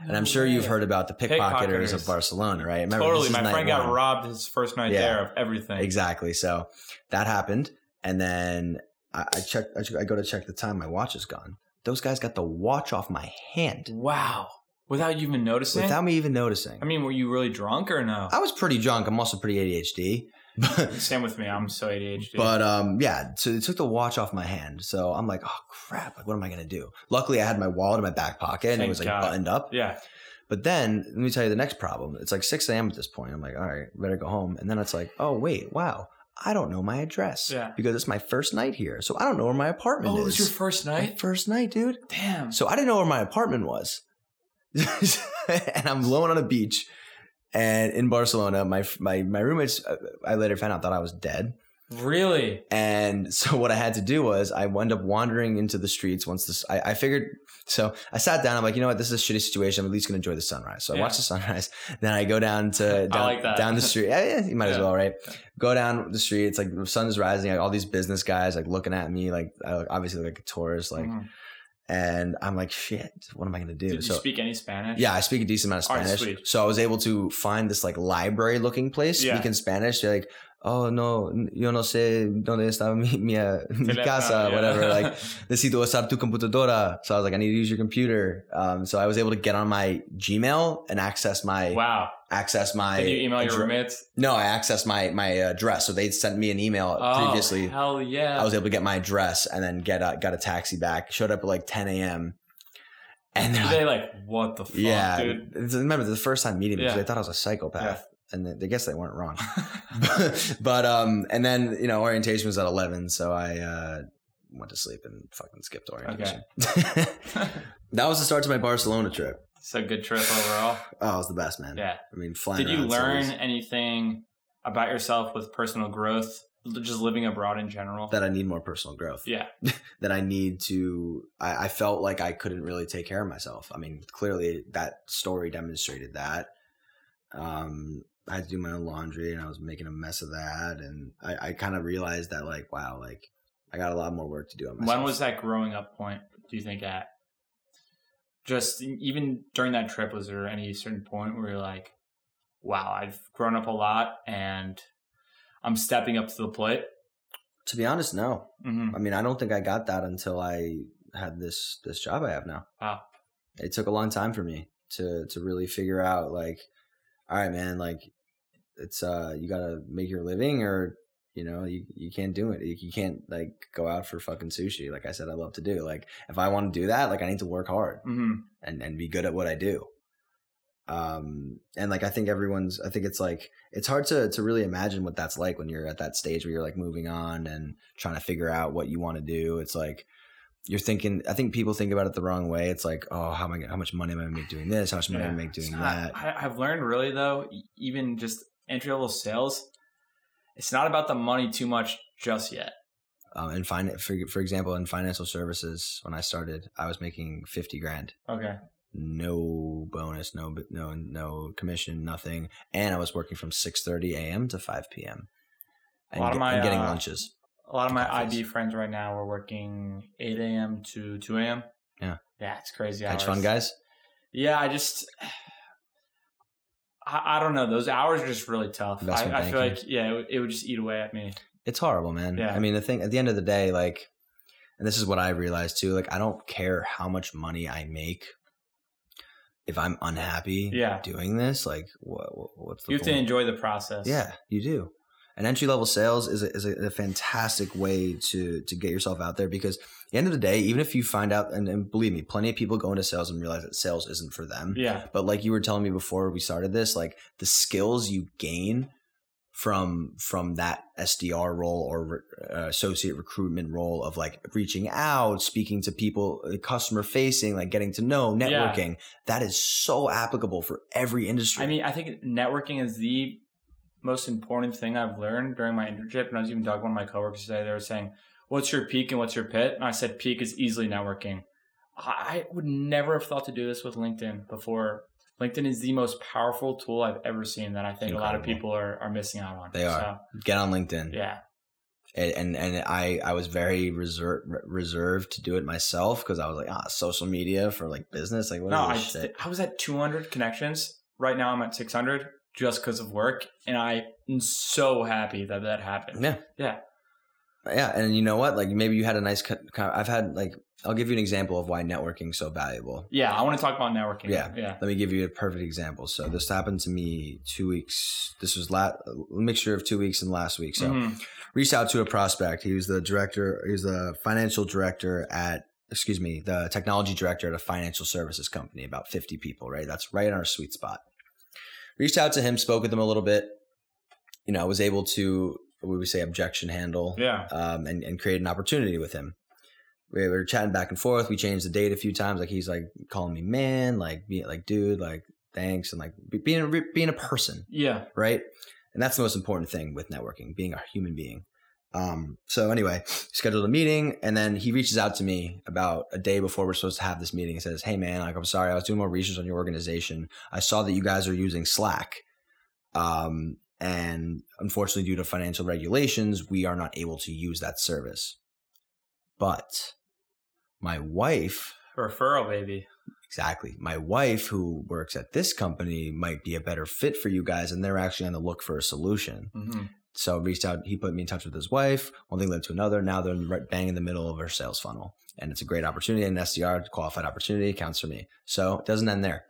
And I'm sure you've heard about the pickpocketers of Barcelona, right? Remember, totally. My friend got one. robbed his first night Yeah. there of everything. Exactly. So that happened, and then I, I checked. I, check- I go to check the time. My watch is gone. Those guys got the watch off my hand Wow. Without you even noticing? without me even noticing. I mean, were you really drunk or no? I was pretty drunk. I'm also pretty ADHD, [laughs] Same with me. I'm so ADHD. but um yeah. So they took the watch off my hand. So I'm like, oh crap! Like, what am I gonna do? Luckily, I had my wallet in my back pocket and it was like God. buttoned up. yeah. But then let me tell you the next problem. It's like 6 a.m. at this point. I'm like, all right, better go home. And then it's like, oh wait, wow. I don't know my address Yeah. because it's my first night here. So I don't know where my apartment is. Oh, it is. was your first My night? first night, dude. Damn. So I didn't know where my apartment was. [laughs] and I'm alone on a beach and in Barcelona. My my my roommates uh, I later found out thought I was dead. Really? And so what I had to do was I wound up wandering into the streets once this I, I figured so I sat down, I'm like, you know what, this is a shitty situation. I'm at least gonna enjoy the sunrise. So I Yeah. watch the sunrise. [laughs] Then I go down to [laughs] down, like that. down the street. Yeah, yeah, you might as well, right? Go down the street. It's like the sun is rising, like all these business guys like looking at me, like I look, obviously like a tourist, like Mhm. And I'm like, shit, what am I gonna do? Did you so speak any Spanish? yeah, I speak a decent amount of Spanish. sweet. so I was able to find this like library looking place, Yeah. speak in Spanish. They're like, oh no, yo no sé dónde está mi, mi, uh, [laughs] mi casa, yeah. whatever. Like, [laughs] necesito usar tu computadora. So I was like, I need to use your computer. Um, so I was able to get on my Gmail and access my wow. Access my. Did you email your roommates? No, I accessed my my address. So they sent me an email Oh, previously. hell yeah! I was able to get my address and then get a, got a taxi back. Showed up at like 10 a.m. And they're Were like, like, what the fuck, yeah, dude? remember the first time meeting me, Yeah. they thought I was a psychopath, and they, I guess they weren't wrong. [laughs] [laughs] but um, and then you know orientation was at 11, so I uh went to sleep and fucking skipped orientation. [laughs] that was the start to my Barcelona trip. A good trip overall. [laughs] Oh, it was the best, man. Yeah. I mean, flying. Did you learn anything about yourself with personal growth, just living abroad in general? that I need more personal growth? yeah. [laughs] that I need to. I, I felt like I couldn't really take care of myself. I mean, clearly that story demonstrated that. Um, I had to do my own laundry, and I was making a mess of that, and I, I kind of realized that, like, wow, like I got a lot more work to do on myself. When was that growing up point? Do you think at? Just even during that trip, was there any certain point where you're like, "Wow, I've grown up a lot, and I'm stepping up to the plate." To be honest, no. hmm I mean, I don't think I got that until I had this this job I have now. Wow. It took a long time for me to to really figure out like, all right, man, like it's uh you gotta make your living or you know you, you can't do it. You, can't like go out for fucking sushi like i said i love to do. Like if i want to do that like i need to work hard hmm and and be good at what i do. Um and like i think everyone's i think it's like it's hard to to really imagine what that's like when you're at that stage where you're like moving on and trying to figure out what you want to do. It's like you're thinking i think people think about it the wrong way. It's like oh how am i gonna, how much money am i gonna make doing this? How much money am i make doing not- that? I, I've learned really though, even just entry level sales, it's not about the money too much just yet. um, and find for for example in financial services when I started I was making fifty grand Okay. no bonus no no no commission nothing and I was working from six thirty a.m. to five p.m. and, A lot of my, getting uh, lunches A lot of my. IB friends right now are working 8 a.m. to 2 a.m. Yeah. Yeah, it's crazy. hedge hours. fund guys Yeah, I just, I, I don't know. Those hours are just really tough. I, Investment I feel like, yeah, it, would- it would just eat away at me. it's horrible man Yeah. I mean the thing at the end of the day like and this is what I realized too like I don't care how much money I make if I'm unhappy Yeah. doing this like what, what's the You have to enjoy the process. Yeah, you do. And entry level sales is a, is a, a fantastic way to to get yourself out there because at the end of the day, even if you find out, and, and believe me, plenty of people go into sales and realize that sales isn't for them. Yeah. But like you were telling me before we started this, like the skills you gain from from that SDR role or uh, associate recruitment role of like reaching out, speaking to people, uh, customer facing, like getting to know, Yeah. networking, that is so applicable for every industry. I mean, I think networking is the most important thing I've learned during my internship. And I was even talking to one of my coworkers today. They were saying, "What's your peak and what's your pit?" And I said, "Peak is easily networking." I would never have thought to do this with LinkedIn before. LinkedIn is the most powerful tool I've ever seen that I think a lot of people are, are missing out on. They are. get on LinkedIn. Yeah. and and, and I I was very reserved reserved to do it myself because I was like ah social media for like business like what No, is I, I was at 200 connections. Right now I'm at 600 just because of work. And I am so happy that that happened. yeah Yeah. yeah and you know what like maybe you had a nice co- co- I've had like I'll give you an example of why networking is so valuable Yeah. I want to talk about networking. Yeah. Yeah. let me give you a perfect example so this happened to me two weeks this was la- a mixture of two weeks and last week so Mhm. reached out to a prospect he was the director he was the financial director at excuse me the technology director at a financial services company about 50 people right that's right in our sweet spot reached out to him spoke with him a little bit you know I was able to what would we say objection handle Yeah. um, and, and create an opportunity with him we were chatting back and forth we changed the date a few times like he's like calling me man like being like dude like thanks and like being a, being a person Yeah. right? And that's the most important thing with networking, being a human being. Um, so anyway, scheduled a meeting, and then he reaches out to me about a day before we're supposed to have this meeting. and says, "Hey man, like I'm sorry, I was doing more research on your organization. I saw that you guys are using Slack, um, and unfortunately, due to financial regulations, we are not able to use that service. But my wife Referral, baby. Exactly. My wife, who works at this company, might be a better fit for you guys, and they're actually on the look for a solution. hmm So I reached out. He put me in touch with his wife. One thing led to another. Now they're right bang in the middle of our sales funnel, and it's a great opportunity. An SDR qualified opportunity counts for me. So it doesn't end there.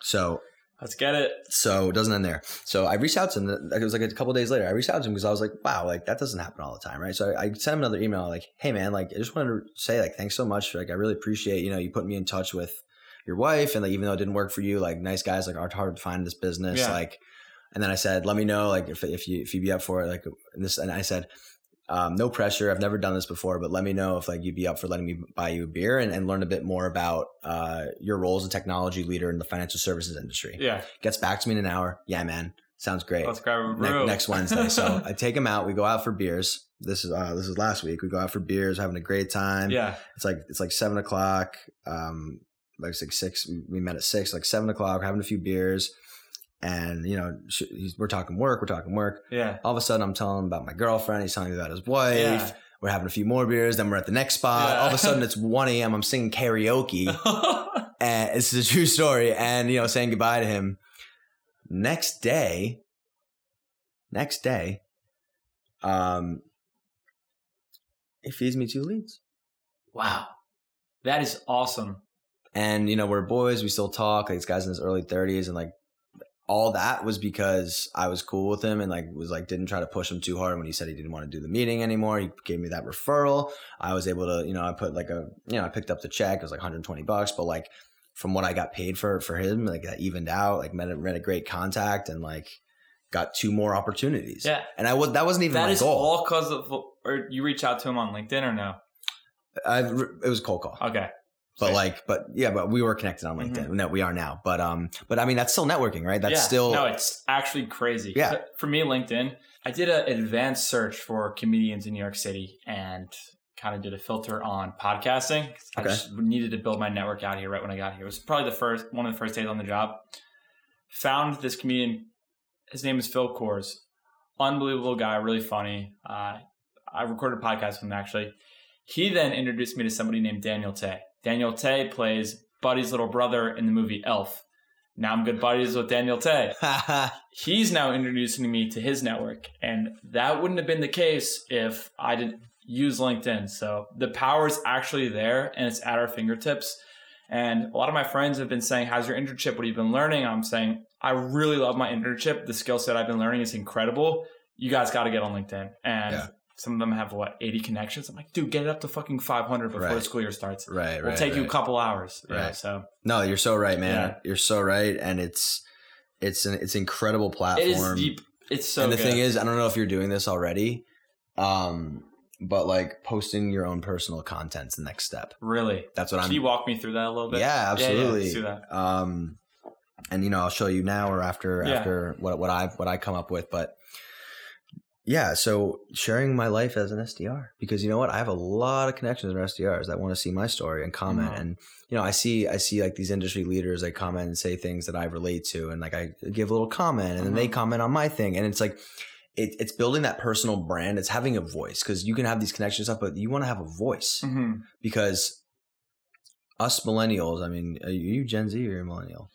So Let's get it. So it doesn't end there. So I reached out to him. It was like a couple days later. I reached out to him because I was like, wow, like that doesn't happen all the time, right? So I, I sent him another email like, hey man, like I just wanted to say like thanks so much. Like I really appreciate you know you put me in touch with your wife and like even though it didn't work for you, like nice guys like are hard to find in this business. Yeah. Like, and then I said, let me know like if if you if you'd be up for it. Like and this and I said. Um, no pressure. I've never done this before, but let me know if like you'd be up for letting me buy you a beer and, and learn a bit more about uh, your role as a technology leader in the financial services industry Yeah. gets back to me in an hour. Yeah, man, sounds great. Let's grab a Ne- next Wednesday. So [laughs] I take him out. We go out for beers. This is uh, this is last week. We go out for beers, having a great time. yeah. It's like it's like seven o'clock. Um, like six. we- We met at six. Like seven o'clock. Having a few beers, and you know sh- he's, we're talking work. We're talking work. Yeah. All of a sudden, I'm telling him about my girlfriend. He's telling me about his wife. Yeah. We're having a few more beers. Then we're at the next spot. Yeah. All of a sudden, [laughs] it's one a.m. I'm singing karaoke [laughs] and this is a true story and you know saying goodbye to him next day next day um he feeds me two leads wow. That is awesome. and you know we're boys we still talk like this guy's in his early 30s and like all that was because I was cool with him and like was like didn't try to push him too hard when he said he didn't want to do the meeting anymore. He gave me that referral. I was able to, you know, I put like a, you know, I picked up the check. It was like 120 bucks, but like from what I got paid for for him, like that evened out. Like met a, met a great contact and like got two more opportunities. Yeah. and I was that wasn't even That my is goal. all because of, or you reach out to him on LinkedIn or no? I, it was cold call. Okay. But Sweet. like, but yeah, but we were connected on LinkedIn. No, we are now. But um, but I mean, that's still networking, right? That's yeah. still no, it's actually crazy. Yeah. For me, LinkedIn, I did an advanced search for comedians in New York City and kind of did a filter on podcasting. I Okay. just needed to build my network out here right when I got here. It was probably the first one of the first days on the job. Found this comedian. His name is Phil Kors. Unbelievable guy, really funny. Uh, I recorded a podcast with him actually. He then introduced me to somebody named Daniel Tay. Daniel Tay plays Buddy's little brother in the movie Elf. Now I'm good buddies with Daniel Tay. [laughs] He's now introducing me to his network, and that wouldn't have been the case if I didn't use LinkedIn. So the power is actually there, and it's at our fingertips. And a lot of my friends have been saying, "How's your internship? What have you been learning?" I'm saying, "I really love my internship. The skill set I've been learning is incredible. You guys got to get on LinkedIn." And Yeah. Some of them have what 80 connections. I'm like, dude, get it up to fucking 500 before the school year starts. right, right. It'll right. take you a couple hours. you know, Right. so No, you're so right, man. Yeah. You're so right, and it's it's an it's incredible platform. is deep. It's so and the good. thing is, I don't know if you're doing this already, um, but like posting your own personal content's the next step. really. That's what Can I'm. you walk me through that a little bit? yeah, absolutely. let's do that. Um, and you know, I'll show you now or after Yeah. after what what I what I come up with, but. Yeah, so sharing my life as an SDR because you know what I have a lot of connections in SDRs that want to see my story and comment Mhm. and you know I see I see like these industry leaders they comment and say things that I relate to and like I give a little comment and then they Mhm. comment on my thing and it's like it, it's building that personal brand it's having a voice because you can have these connections up but you want to have a voice Mhm. because us millennials I mean are you Gen Z or a millennial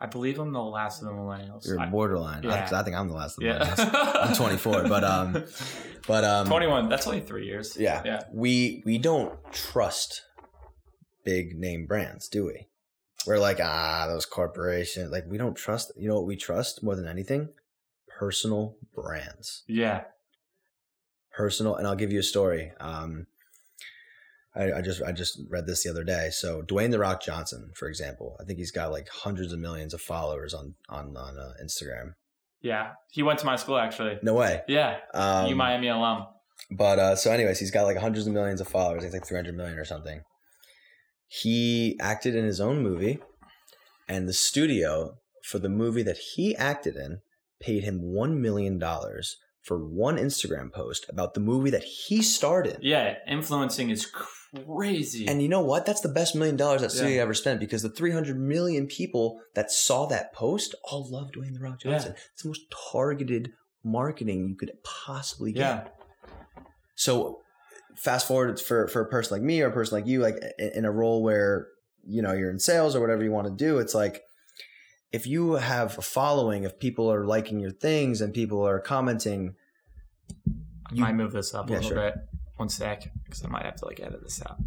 I believe I'm the last of the millennials. you're I- borderline I, yeah. 'cause I think I'm the last of the millennials. I'm 24 but um [laughs] but um 21. That's only three years. Yeah. Yeah. We we don't trust big name brands, do we? We're like, ah, those corporations. Like we don't trust you know what we trust more than anything? Personal brands. Yeah. Personal and I'll give you a story. Um I, I just I just read this the other day. So Dwayne the Rock Johnson, for example, I think he's got like hundreds of millions of followers on on on uh, Instagram. Yeah. He went to my school actually. No way. Yeah. Um, you Miami alum. But uh, so, anyways, he's got like hundreds of millions of followers. I think like 300 million or something. He acted in his own movie, and the studio for the movie that he acted in paid him $1 million for one Instagram post about the movie that he starred in. Yeah. Influencing is crazy. And you know what? That's the best million dollars that studio Yeah. ever spent because the 300 million people that saw that post all love Dwayne The Rock Yeah. Johnson. It's the most targeted marketing you could possibly get. yeah. So fast forward for for a person like me or a person like you, like in, a role where you know you're in sales or whatever you want to do, it's like if you have a following, if people are liking your things and people are commenting, I you- might move this up a Yeah, little sure. bit. One sec. Because I might have to like edit this out.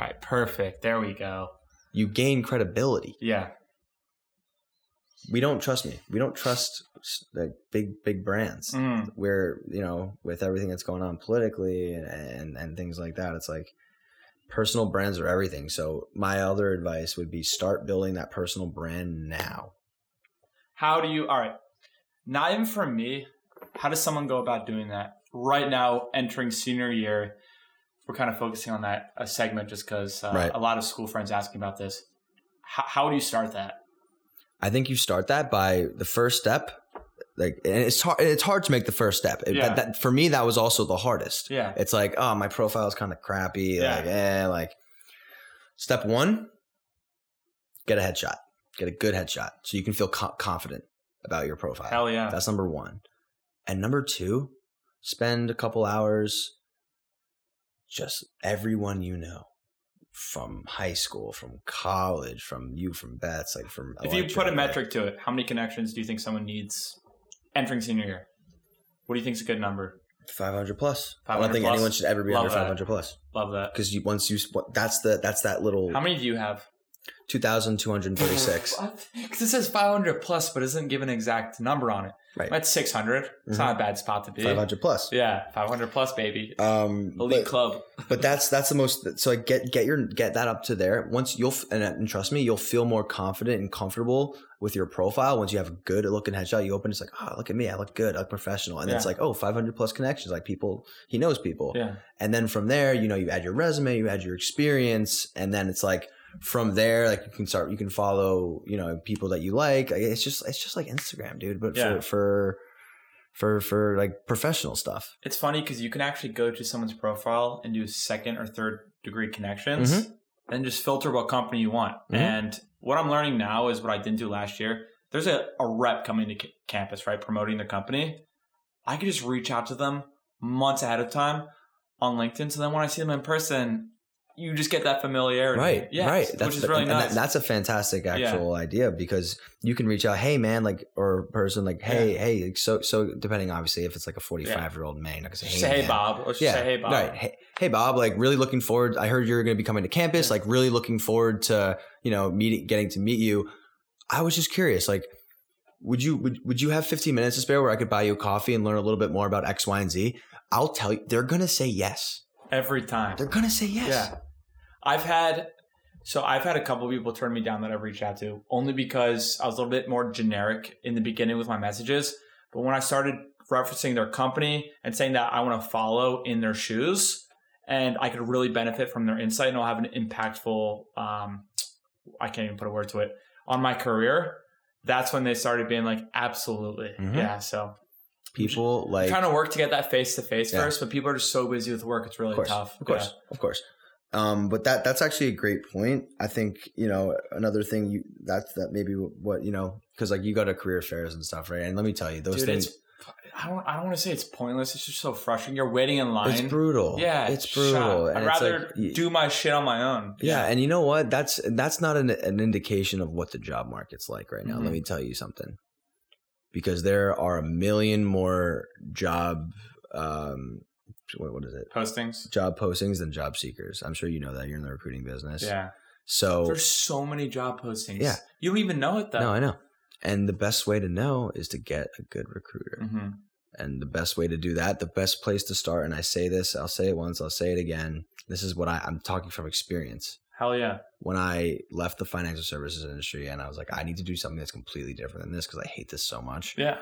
All right. Perfect. There we go. you gain credibility. Yeah. we don't trust me. We don't trust like big big brands. Mm. Where you know with everything that's going on politically and, and and things like that, it's like personal brands are everything. So my other advice would be start building that personal brand now. How do you? All right, not even for me. How does someone go about doing that right now? Entering senior year, we're kind of focusing on that a segment just because uh, Right. a lot of school friends asking about this. How, how do you start that? I think you start that by the first step. Like, and it's hard. It's hard to make the first step. It- Yeah. that, that, for me, that was also the hardest. Yeah, It's like, oh, my profile is kind of crappy. Yeah. Like, eh, like. Step one, get a headshot. Get a good headshot so you can feel co- confident about your profile. hell yeah. That's number one. And number two, spend a couple hours just everyone you know from high school, from college, from you, from Betts, like from. If you put a metric to it, how many connections do you think someone needs entering senior year? What do you think is a good number? 500 plus. I don't think plus? anyone should ever be Love under that. 500 plus Love that. because you once you that's the that's that little How many do you have? 2,236. Because [laughs] it says 500 plus, but it doesn't give an exact number on it. Right. That's 600. It's Mhm. not a bad spot to be. 500 plus. Yeah, 500 plus, baby. Um, Elite but, club. [laughs] but that's that's the most. So like get get your get that up to there. Once you'll and, and trust me, you'll feel more confident and comfortable with your profile. Once you have a good looking headshot, you open. It's like, oh, look at me, I look good, I look professional. And then it's like, oh, 500 plus connections. Like people, he knows people. Yeah. And then from there, you know, you add your resume, you add your experience, and then it's like from there, like you can start, you can follow, you know, people that you like. It's just, it's just like Instagram, dude. But Yeah. for for for for like professional stuff. It's funny because you can actually go to someone's profile and do second or third degree connections Mhm. and just filter what company you want. Mhm. And what I'm learning now is what I didn't do last year. There's a, a rep coming to c- campus, right, promoting their company. I could just reach out to them months ahead of time on LinkedIn. So then when I see them in person, you just get that familiarity. Right, Yes, right. which is really and that- nice. that's a fantastic actual idea because you can reach out, hey man, like or person like, hey, hey, like, so so depending obviously if it's like a forty five year old man, you're say, hey, say, hey. Bob. Yeah, say, hey, Bob. Right. Hey, hey, Bob. Like, really looking forward. I heard you're going to be coming to campus. Yeah. Like, really looking forward to you know meeting, getting to meet you. I was just curious. Like, would you would, would you have 15 minutes to spare where I could buy you a coffee and learn a little bit more about X, Y, and Z? I'll tell you, they're going to say yes. Every time. They're going to say yes. Yeah. I've had so I've had a couple of people turn me down that I've reached out to only because I was a little bit more generic in the beginning with my messages. But when I started referencing their company and saying that I want to follow in their shoes and I could really benefit from their insight and I'll have an impactful um I can't even put a word to it on my career, that's when they started being like, absolutely. Mhm. Yeah. So People like trying to work to get that face to face first, but people are just so busy with work, it's really of course, tough. Of course, of course. Um, but that that's actually a great point. I think you know another thing you that's that maybe what you know because like you go to career fairs and stuff, right? And let me tell you, those Dude, things I don't I don't want to say it's pointless. It's just so frustrating. You're waiting in line. it's brutal. Yeah, it's brutal. I'd it's rather like, do my shit on my own. Yeah, and you know what? That's that's not an, an indication of what the job market's like right now. Mhm. Let me tell you something. Because there are a million more job um what, what is it? postings. Job postings and job seekers. I'm sure you know that you're in the recruiting business. Yeah, So there's so many job postings. Yeah. you don't even know it though. no, I know. And the best way to know is to get a good recruiter. hmm And the best way to do that, the best place to start, and I say this, I'll say it once, I'll say it again. This is what I, I'm talking from experience. Hell yeah. when I left the financial services industry and I was like, I need to do something that's completely different than this because I hate this so much. Yeah.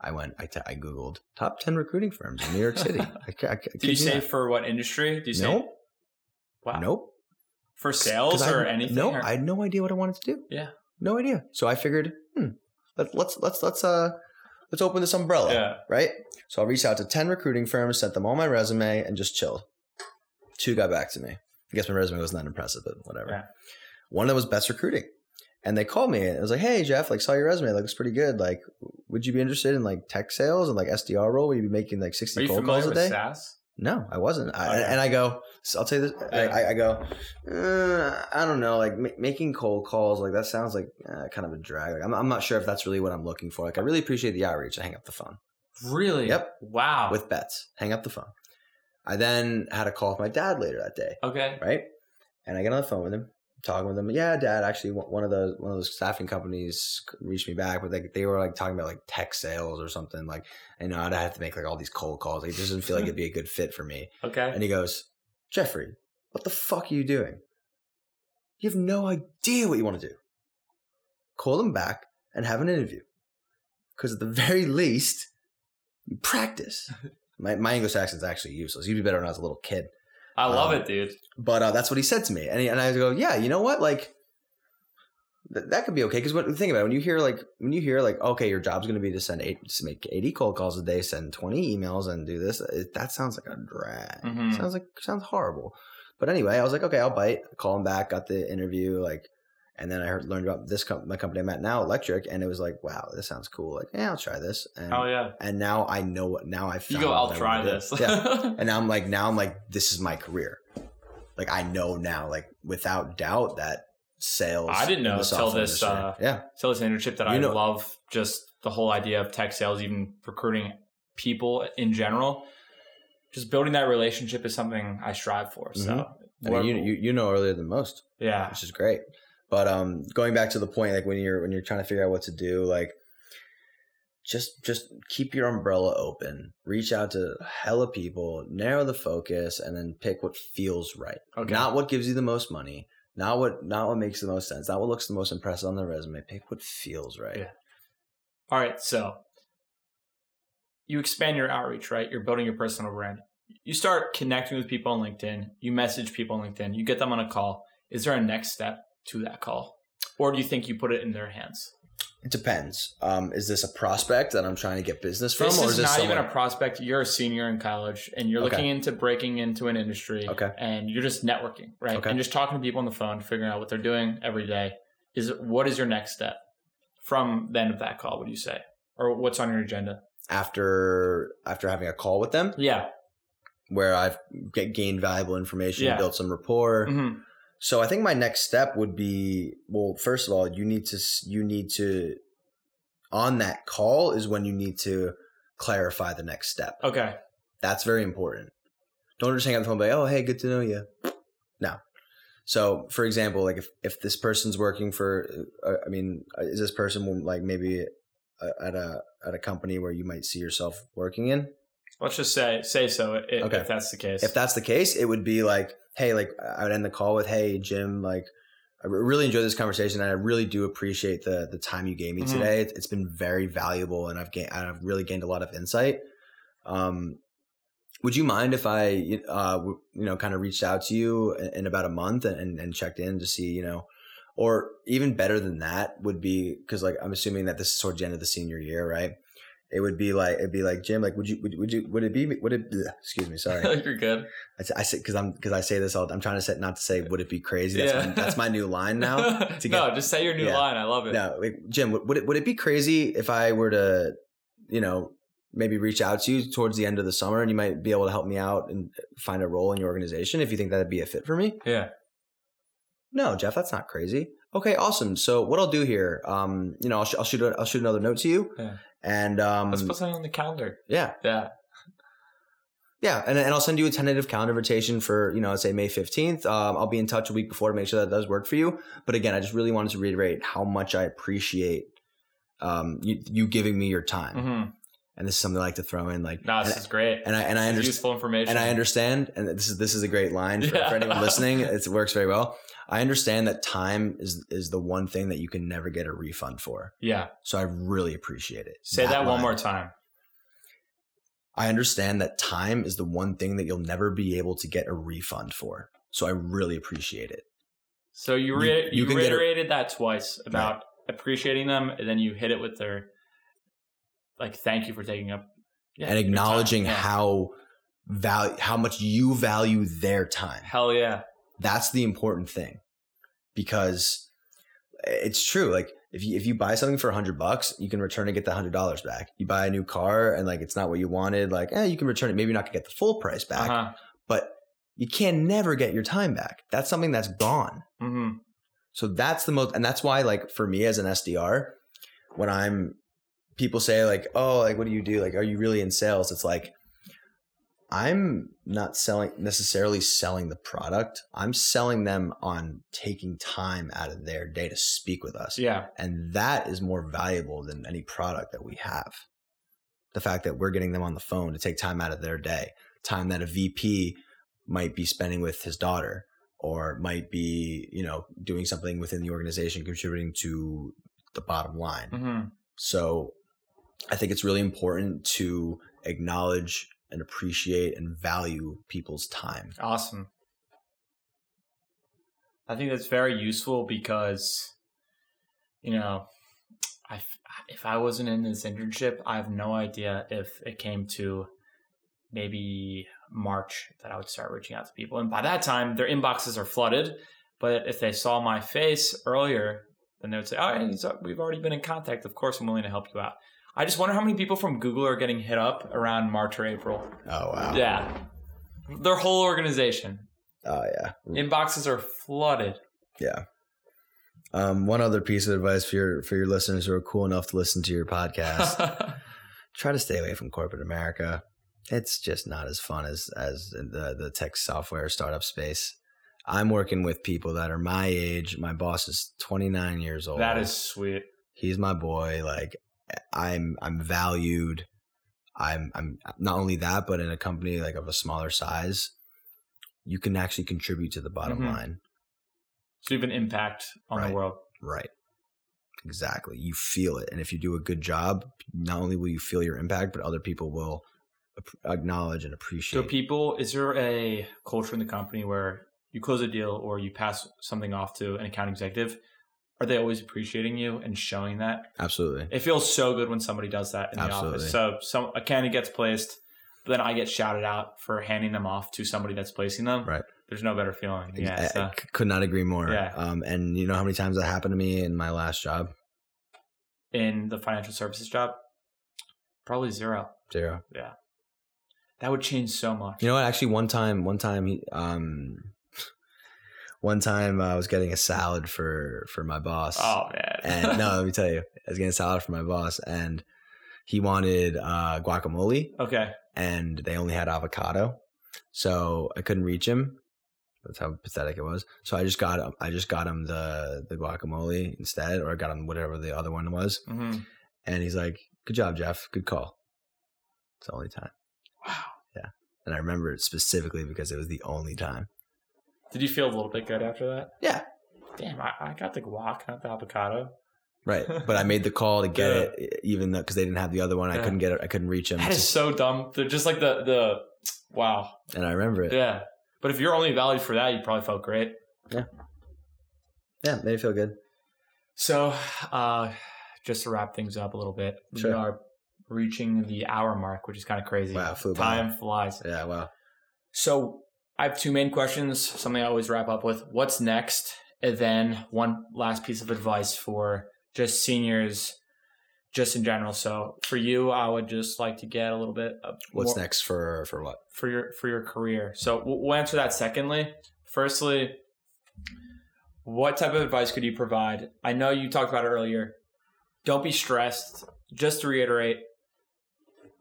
I went, I, t- I Googled top 10 recruiting firms in New York City. [laughs] I, I, Did you say not. for what industry? Did you say Nope. wow? Nope. For sales I- or anything? No, or- I had no idea what I wanted to do. Yeah. No idea. So I figured, hmm, let, let's, let's, let's, uh, let's open this umbrella. yeah. Right. So I reached out to 10 recruiting firms, sent them all my resume and just chilled. Two got back to me. I guess my resume wasn't that impressive, but whatever. Yeah. One of them was Betts recruiting. And they called me and it was like, Hey Jeff, like saw your resume, looks pretty good. Like, would you be interested in like tech sales and like SDR role? Would you be making like 60 cold calls a day? SaaS? No, I wasn't. I, Okay. And I go, so I'll tell you this. I. I, go, uh, I don't know, like ma- making cold calls, like that sounds like uh, kind of a drag. Like, I'm, I'm not sure if that's really what I'm looking for. Like, I really appreciate the outreach. I hang up the phone Really? Yep. Wow. with Betts. Hang up the phone. I then had a call with my dad later that day, okay. right? And I get on the phone with him, talking with them. Yeah, dad, actually one of those one of those staffing companies reached me back, but like they were like talking about like tech sales or something. Like, you know, I'd have to make like all these cold calls. Like, it doesn't feel like it'd be a good fit for me. [laughs] Okay. And he goes, Jeffrey, what the fuck are you doing? You have no idea what you want to do. Call them back and have an interview. Because at the very least, you practice. [laughs] My, my English accent's actually useless. You'd be better when I was a little kid. I love Um, it, dude. But uh, that's what he said to me, and, he, and I go, yeah, you know what, like th- that could be okay. Because when think about it, when you hear like when you hear like, okay, your job's going to be to send eight, to make eighty cold calls a day, send twenty emails, and do this, it, that sounds like a drag. Mhm. Sounds like sounds horrible. But anyway, I was like, okay, I'll bite. Call him back. Got the interview, like, and then I heard learned about this com- my company I'm at now, Electric, and it was like, wow, this sounds cool. Like, yeah, I'll try this. And Oh yeah. and now I know what. Now I You found go. I'll try this. Yeah. [laughs] And now I'm like, now I'm like, this is my career. Like I know now, like without doubt, that sales. I didn't know till software this, uh, yeah, Tell us internship that You I know- love just the whole idea of tech sales, even recruiting people in general. Just building that relationship is something I strive for. So, Mhm. I mean, you, you you know earlier than most, yeah, which is great. But um, going back to the point, like when you're when you're trying to figure out what to do, like just just keep your umbrella open, reach out to hella people, narrow the focus, and then pick what feels right. okay. Not what gives you the most money, not what not what makes the most sense, not what looks the most impressive on the resume. Pick what feels right. Yeah. All right, so you expand your outreach, right? You're building your personal brand. You start connecting with people on LinkedIn. You message people on LinkedIn. You get them on a call. Is there a next step to that call, or do you think you put it in their hands? It depends. Um, is this a prospect that I'm trying to get business from, This or is, is this not someone? even a prospect. You're a senior in college, and you're Okay. looking into breaking into an industry. Okay. and you're just networking, right? Okay. And just talking to people on the phone, figuring out what they're doing every day. Is what is your next step from the end of that call? Would you say, or what's on your agenda? after after having a call with them, Yeah. where I've get, gained valuable information, Yeah. built some rapport. hmm So I think my next step would be well, first of all, you need to you need to on that call is when you need to clarify the next step. Okay. That's very important. Don't just hang up the phone and be like, oh, hey, good to know you. No. So, for example, like if, if this person's working for, uh, I mean, uh, is this person like maybe uh, at a at a company where you might see yourself working in? Let's just say say so if, Okay. that's the case. If that's the case, it would be like, hey, like I would end the call with, hey, Jim, like I really enjoyed this conversation, and I really do appreciate the the time you gave me Mhm. today. It's, it's been very valuable, and I've gained, I've really gained a lot of insight. Um, would you mind if I, uh, you know, kind of reached out to you in, in about a month and, and checked in to see, you know, or even better than that would be because like I'm assuming that this is towards the end of the senior year, right? It would be like it'd be like Jim, like would you would, would you would it be would it bleh, excuse me sorry [laughs] you're good. I, I say because I'm because I say this all. I'm trying to say not to say would it be crazy. That's, Yeah. my, that's my new line now. [laughs] to no, just say your new Yeah. line. I love it. No, like, Jim, would would it would it be crazy if I were to, you know, maybe reach out to you towards the end of the summer and you might be able to help me out and find a role in your organization if you think that'd be a fit for me? Yeah. No, Jeff, that's not crazy. Okay, awesome. So what I'll do here, um, you know, I'll, sh- I'll shoot a, I'll shoot another note to you, Yeah. And um, Let's put something on the calendar. yeah, Yeah. Yeah, and, and I'll send you a tentative calendar invitation for, you know, say May 15th. Um, I'll be in touch a week before to make sure that does work for you. But again, I just really wanted to reiterate how much I appreciate um, you, you giving me your time. hmm And this is something I like to throw in. Like, No, this and, is great. and I, and I understand. useful information. And I understand, and this is this is a great line for, Yeah. for anyone [laughs] listening. It's, it works very well. I understand that time is is the one thing that you can never get a refund for. Yeah. So I really appreciate it. Say that, one more time. I understand that time is the one thing that you'll never be able to get a refund for. So I really appreciate it. So you You- re- you you, can get a- reiterated that twice about appreciating them, and then you hit it with their like, "Thank you for taking up." yeah, and acknowledging Yeah. how value how much you value their time. Hell yeah. That's the important thing. Because it's true. Like if you if you buy something for a hundred bucks, you can return and get the hundred dollars back. You buy a new car and like it's not what you wanted, like eh, you can return it. Maybe not gonna get the full price back, Uh-huh. but you can never get your time back. That's something that's gone. hmm So that's the most, and that's why, like, for me as an SDR, when I'm, people say, like, oh, like, what do you do? Like, are you really in sales? It's like, I'm not selling necessarily selling the product. I'm selling them on taking time out of their day to speak with us. Yeah. And that is more valuable than any product that we have. The fact that we're getting them on the phone to take time out of their day, time that a VP might be spending with his daughter or might be, you know, doing something within the organization contributing to the bottom line. hmm So I think it's really important to acknowledge and appreciate and value people's time. Awesome. I think that's very useful because, you know, I if I wasn't in this internship, I have no idea if it came to maybe March that I would start reaching out to people, and by that time their inboxes are flooded. But if they saw my face earlier, then they would say, "Oh, hey, we've already been in contact. Of course, I'm willing to help you out." I just wonder how many people from Google are getting hit up around March or April. Oh wow. Yeah. Their whole organization. Oh yeah. Inboxes are flooded. Yeah. Um, one other piece of advice for your for your listeners who are cool enough to listen to your podcast: [laughs] try to stay away from corporate America. It's just not as fun as as the the tech software startup space. I'm working with people that are my age. My boss is 29 years old. that is sweet. he's my boy. Like I'm I'm valued. I'm I'm not only that, but in a company like of a smaller size, you can actually contribute to the bottom Mhm. line. So you have an impact on Right. the world. Right. Exactly. You feel it. And if you do a good job, not only will you feel your impact, but other people will acknowledge and appreciate. So people, is there a culture in the company where you close a deal or you pass something off to an account executive? Are they always appreciating you and showing that? Absolutely. It feels so good when somebody does that in the Absolutely. office. So some a candidate gets placed, but then I get shouted out for handing them off to somebody that's placing them. Right. There's no better feeling. Yeah. I so- c- could not agree more. Yeah. Um, and you know how many times that happened to me in my last job? in the financial services job, probably zero. Zero. Yeah. That would change so much. You know what? Actually, one time, one time, he, um, one time I was getting a salad for for my boss. oh man. And no, let me tell you, I was getting a salad for my boss, and he wanted uh, guacamole, okay. and they only had avocado, so I couldn't reach him. That's how pathetic it was. So I just got him. I just got him the the guacamole instead, or I got him whatever the other one was. hmm And he's like, "Good job, Jeff. Good call." It's the only time, Wow. Yeah. And I remember it specifically because it was the only time. Did you feel a little bit good after that? Yeah. Damn, I, I got the guac, not the avocado. Right, [laughs] but I made the call to get Yeah. it, even though because they didn't have the other one. I couldn't get it. I couldn't reach him, That is so dumb. They're just like the the wow. and I remember it. Yeah. But if you're only valued for that, you probably felt great. Yeah, Yeah, made me feel good. So, uh, just to wrap things up a little bit, we are reaching the hour mark, which is kind of crazy. Wow, flew by. Time flies. Yeah, wow. So, I have two main questions, something I always wrap up with. What's next? And then one last piece of advice for just seniors, just in general. So, for you, I would just like to get a little bit of What's more- next for for what? for your for your career. So we'll we'll answer that secondly. Firstly, what type of advice could you provide? I know you talked about it earlier. Don't be stressed. Just to reiterate,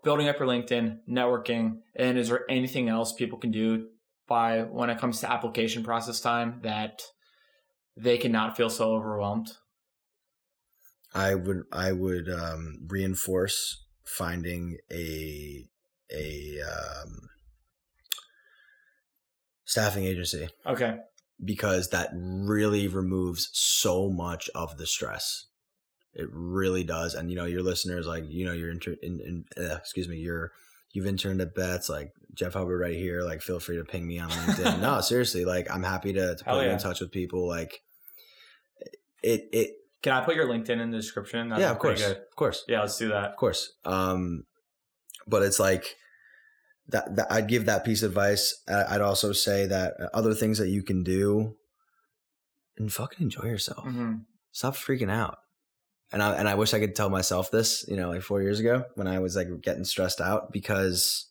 building up your LinkedIn, networking, and is there anything else people can do by when it comes to application process time that they cannot feel so overwhelmed? I would I would um, reinforce finding a a um, staffing agency Okay. because that really removes so much of the stress. It really does, and you know your listeners, like you know, you're inter- in, in uh, excuse me, you're you've interned at Betts, like Jeff Hubbard right here. Like, feel free to ping me on LinkedIn. [laughs] no, seriously, like I'm happy to, to put you in touch with people. Like, it it Can I put your LinkedIn in the description? That'd yeah, of course, Good. of course. Yeah, let's do that. of course. Um, but it's like that, that. I'd give that piece of advice. I'd also say that uh, other things that you can do, and fucking enjoy yourself. hmm Stop freaking out. And I and I wish I could tell myself this, you know, like four years ago when I was like getting stressed out because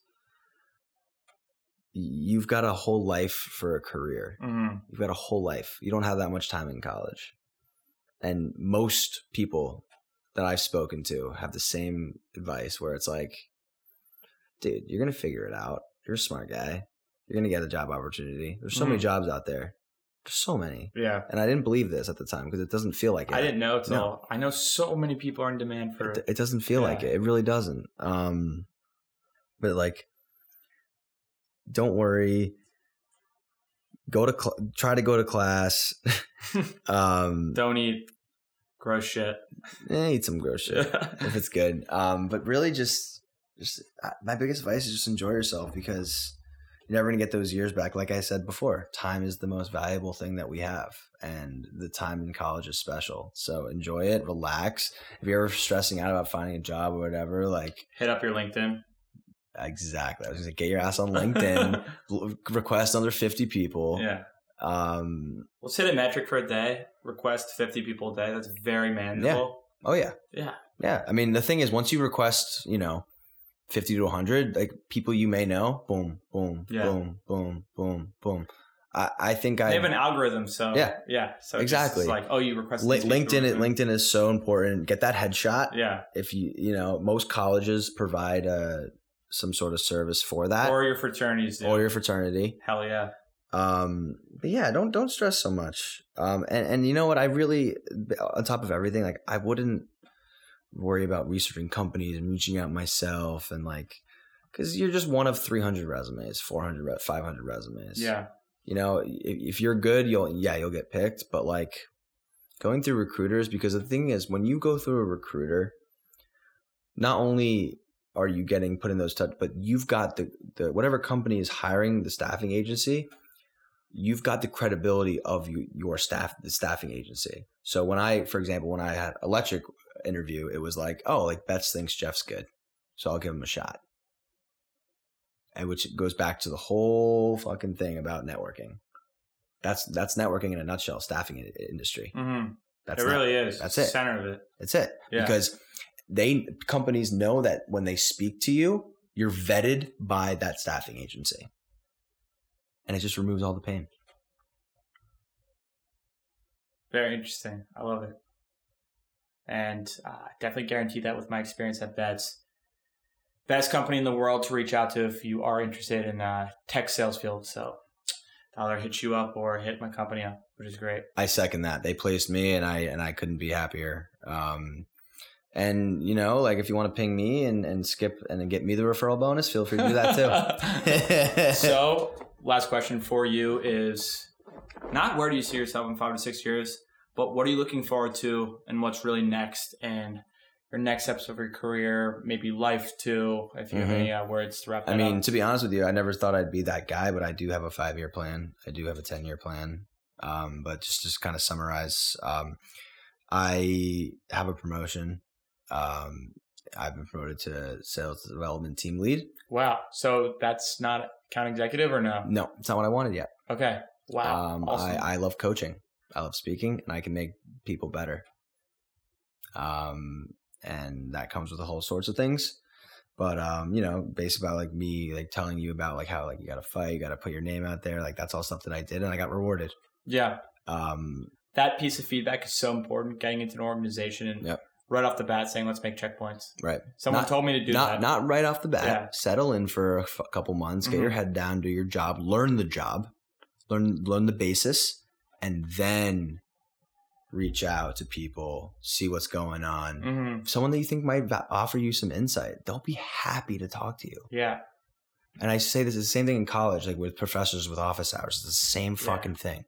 you've got a whole life for a career. hmm You've got a whole life. You don't have that much time in college. And most people that I've spoken to have the same advice where it's like, dude, you're going to figure it out. you're a smart guy. You're gonna get a job opportunity. There's so many Mhm. jobs out there. So many, Yeah. and I didn't believe this at the time because it doesn't feel like it. I didn't know till No. I know so many people are in demand for It, it doesn't feel like it. It really doesn't. Um, but like, don't worry. Go to cl- try to go to class. [laughs] um, don't eat gross shit. eh, eat some gross shit [laughs] if it's good. Um, but really, just just uh, my biggest advice is just enjoy yourself because you're never gonna get those years back. Like I said before, time is the most valuable thing that we have, and the time in college is special. So enjoy it, relax. If you're ever stressing out about finding a job or whatever, like Hit up your LinkedIn. exactly, I was gonna get your ass on [laughs] LinkedIn, request under fifty people. yeah. Um. Let's hit a metric for a day. Request 50 people a day. That's very manageable. Yeah. Oh yeah. Yeah. Yeah, I mean the thing is, once you request, you know, fifty to hundred, like people you may know, boom, boom, Yeah. boom, boom, boom, boom. I, I think I They have an algorithm, so Yeah. yeah. So Exactly. like, oh, you request people LinkedIn. to- LinkedIn is so important. Get that headshot. Yeah. If you you know most colleges provide uh, some sort of service for that Or your fraternities. Do. or your fraternity. Hell yeah. Um, but yeah, don't don't stress so much. Um, and and you know what? I really, on top of everything, like I wouldn't worry about researching companies and reaching out myself and like, because you're just one of three hundred resumes, 400, 500 resumes. Yeah. You know, if, if you're good, you'll yeah you'll get picked. But like going through recruiters, because the thing is, when you go through a recruiter, not only are you getting put in those touch, but you've got the the whatever company is hiring the staffing agency you've got the credibility of you, your staff, the staffing agency. So when I, for example, when I had electric interview, it was like, oh, like Betts thinks Jeff's good, so I'll give him a shot. And which goes back to the whole fucking thing about networking. That's that's networking in a nutshell. Staffing in- industry. hmm That's It not- really is. that's it. Center of it. That's it. Yeah. Because they companies know that when they speak to you, you're vetted by that staffing agency. And it just removes all the pain. Very interesting. I love it. And uh, definitely guarantee that with my experience at Betts. Best company in the world to reach out to if you are interested in uh, tech sales field. So either hit you up or hit my company up, which is great. I second that. They placed me, and I and I couldn't be happier. Um, and you know, like if you want to ping me and and skip and get me the referral bonus, feel free to do that too. [laughs] [laughs] so, last question for you is not where do you see yourself in five to six years, but what are you looking forward to and what's really next and your next steps of your career, maybe life too, if you have Mhm. any uh, words to wrap that I mean, up. to be honest with you, I never thought I'd be that guy, but I do have a five year plan. I do have a ten year plan. Um, but just just kind of summarize, um, I have a promotion. Um, I've been promoted to sales development team lead. Wow. So that's not account executive or no? No, it's not what I wanted yet. Okay. Wow. Um, awesome. I, I love coaching. I love speaking, and I can make people better. Um, and that comes with a whole sorts of things. But um, you know, based about like me like telling you about like how like you got to fight, you got to put your name out there. Like that's all stuff that I did, and I got rewarded. yeah. Um, That piece of feedback is so important. Getting into an organization and Yep. right off the bat saying, let's make checkpoints. right. Someone Not- told me to do not that. not right off the bat. Yeah. Settle in for a f- couple months. Get your Mhm. head down, do your job, learn the job, learn learn the basis, and then reach out to people, see what's going on. hmm Someone that you think might offer you some insight, they'll be happy to talk to you. Yeah. And I say this is the same thing in college, like with professors with office hours. It's the same Yeah. fucking thing.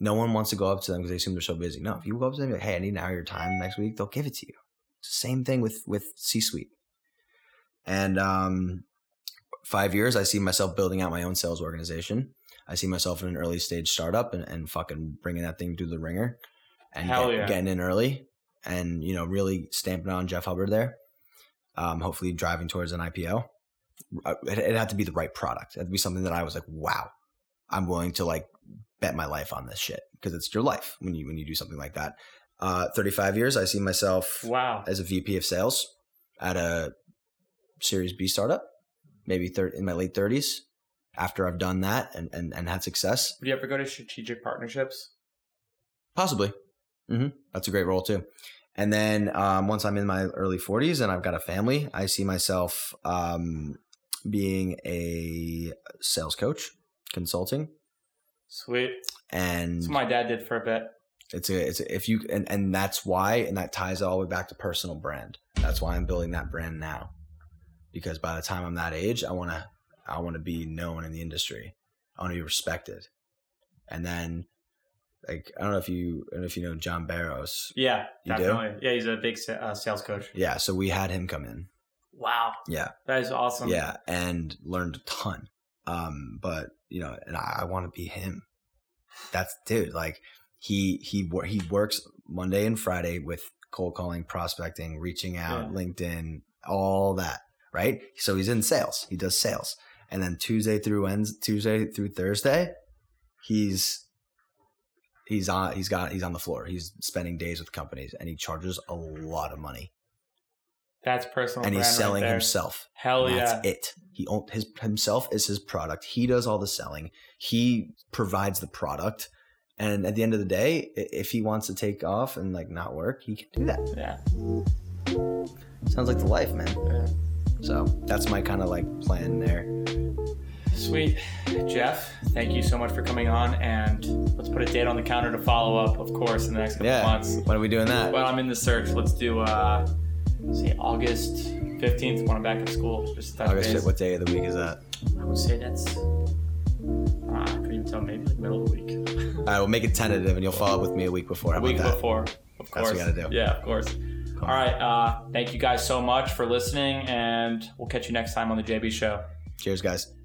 No one wants to go up to them because they assume they're so busy. No, if you go up to them, like, hey, I need an hour of your time next week, they'll give it to you. It's the same thing with with C suite. And um, five years, I see myself building out my own sales organization. I see myself in an early stage startup and, and fucking bringing that thing through the ringer and get- yeah. getting in early and you know really stamping on Jeff Hubbard there. Um, hopefully driving towards an IPO. Uh, It, it had to be the right product. It had to be something that I was like, wow, I'm willing to like bet my life on this shit because it's your life when you when you do something like that. Uh, 35 years, I see myself Wow. as a VP of sales at a Series B startup, maybe thir- in my late 30s. After I've done that and, and, and had success, Would you ever go to strategic partnerships? possibly. hmm That's a great role too. And then um, once I'm in my early 40s and I've got a family, I see myself um, being a sales coach, consulting, Sweet. and That's what my dad did for a bit. it's a it's a, if you and and that's why and that ties all the way back to personal brand. That's why I'm building that brand now, because by the time I'm that age, I want to I want to be known in the industry. I want to be respected, and then like I don't know if you I don't know if you know John Barrows. Yeah, You do? definitely. Yeah, he's a big uh, sales coach. Yeah, so we had him come in. Wow, Yeah, that is awesome. yeah, and learned a ton. Um, but you know, and I, I want to be him. That's dude. Like he he he works Monday and Friday with cold calling, prospecting, reaching out, Yeah. LinkedIn, all that. Right. So he's in sales. He does sales, and then Tuesday through Wednesday, Tuesday through Thursday, he's he's on he's got he's on the floor. He's spending days with companies, and he charges a lot of money, that's personal. and he's right selling there. himself. Hell yeah. That's it. He his himself is his product. He does all the selling. He provides the product. And at the end of the day, if he wants to take off and like not work, he can do that. Yeah. Sounds like the life, man. yeah. So that's my kind of like plan there. Sweet. Jeff, thank you so much for coming on. And let's put a date on the calendar to follow up, of course, in the next couple Yeah. months. When are we doing that? Well, I'm in the search. Let's do, uh, say, August 15th when I'm back at school. Just touch August. base. What day of the week is that? I would say that's, uh, I couldn't even tell, maybe like middle of the week. All right, we'll make it tentative, and you'll follow up with me a week before. How A week that? before, of That's course. what we gotta do. Yeah, of course. All right. Uh, thank you guys so much for listening, and we'll catch you next time on the JB Show. Cheers, guys.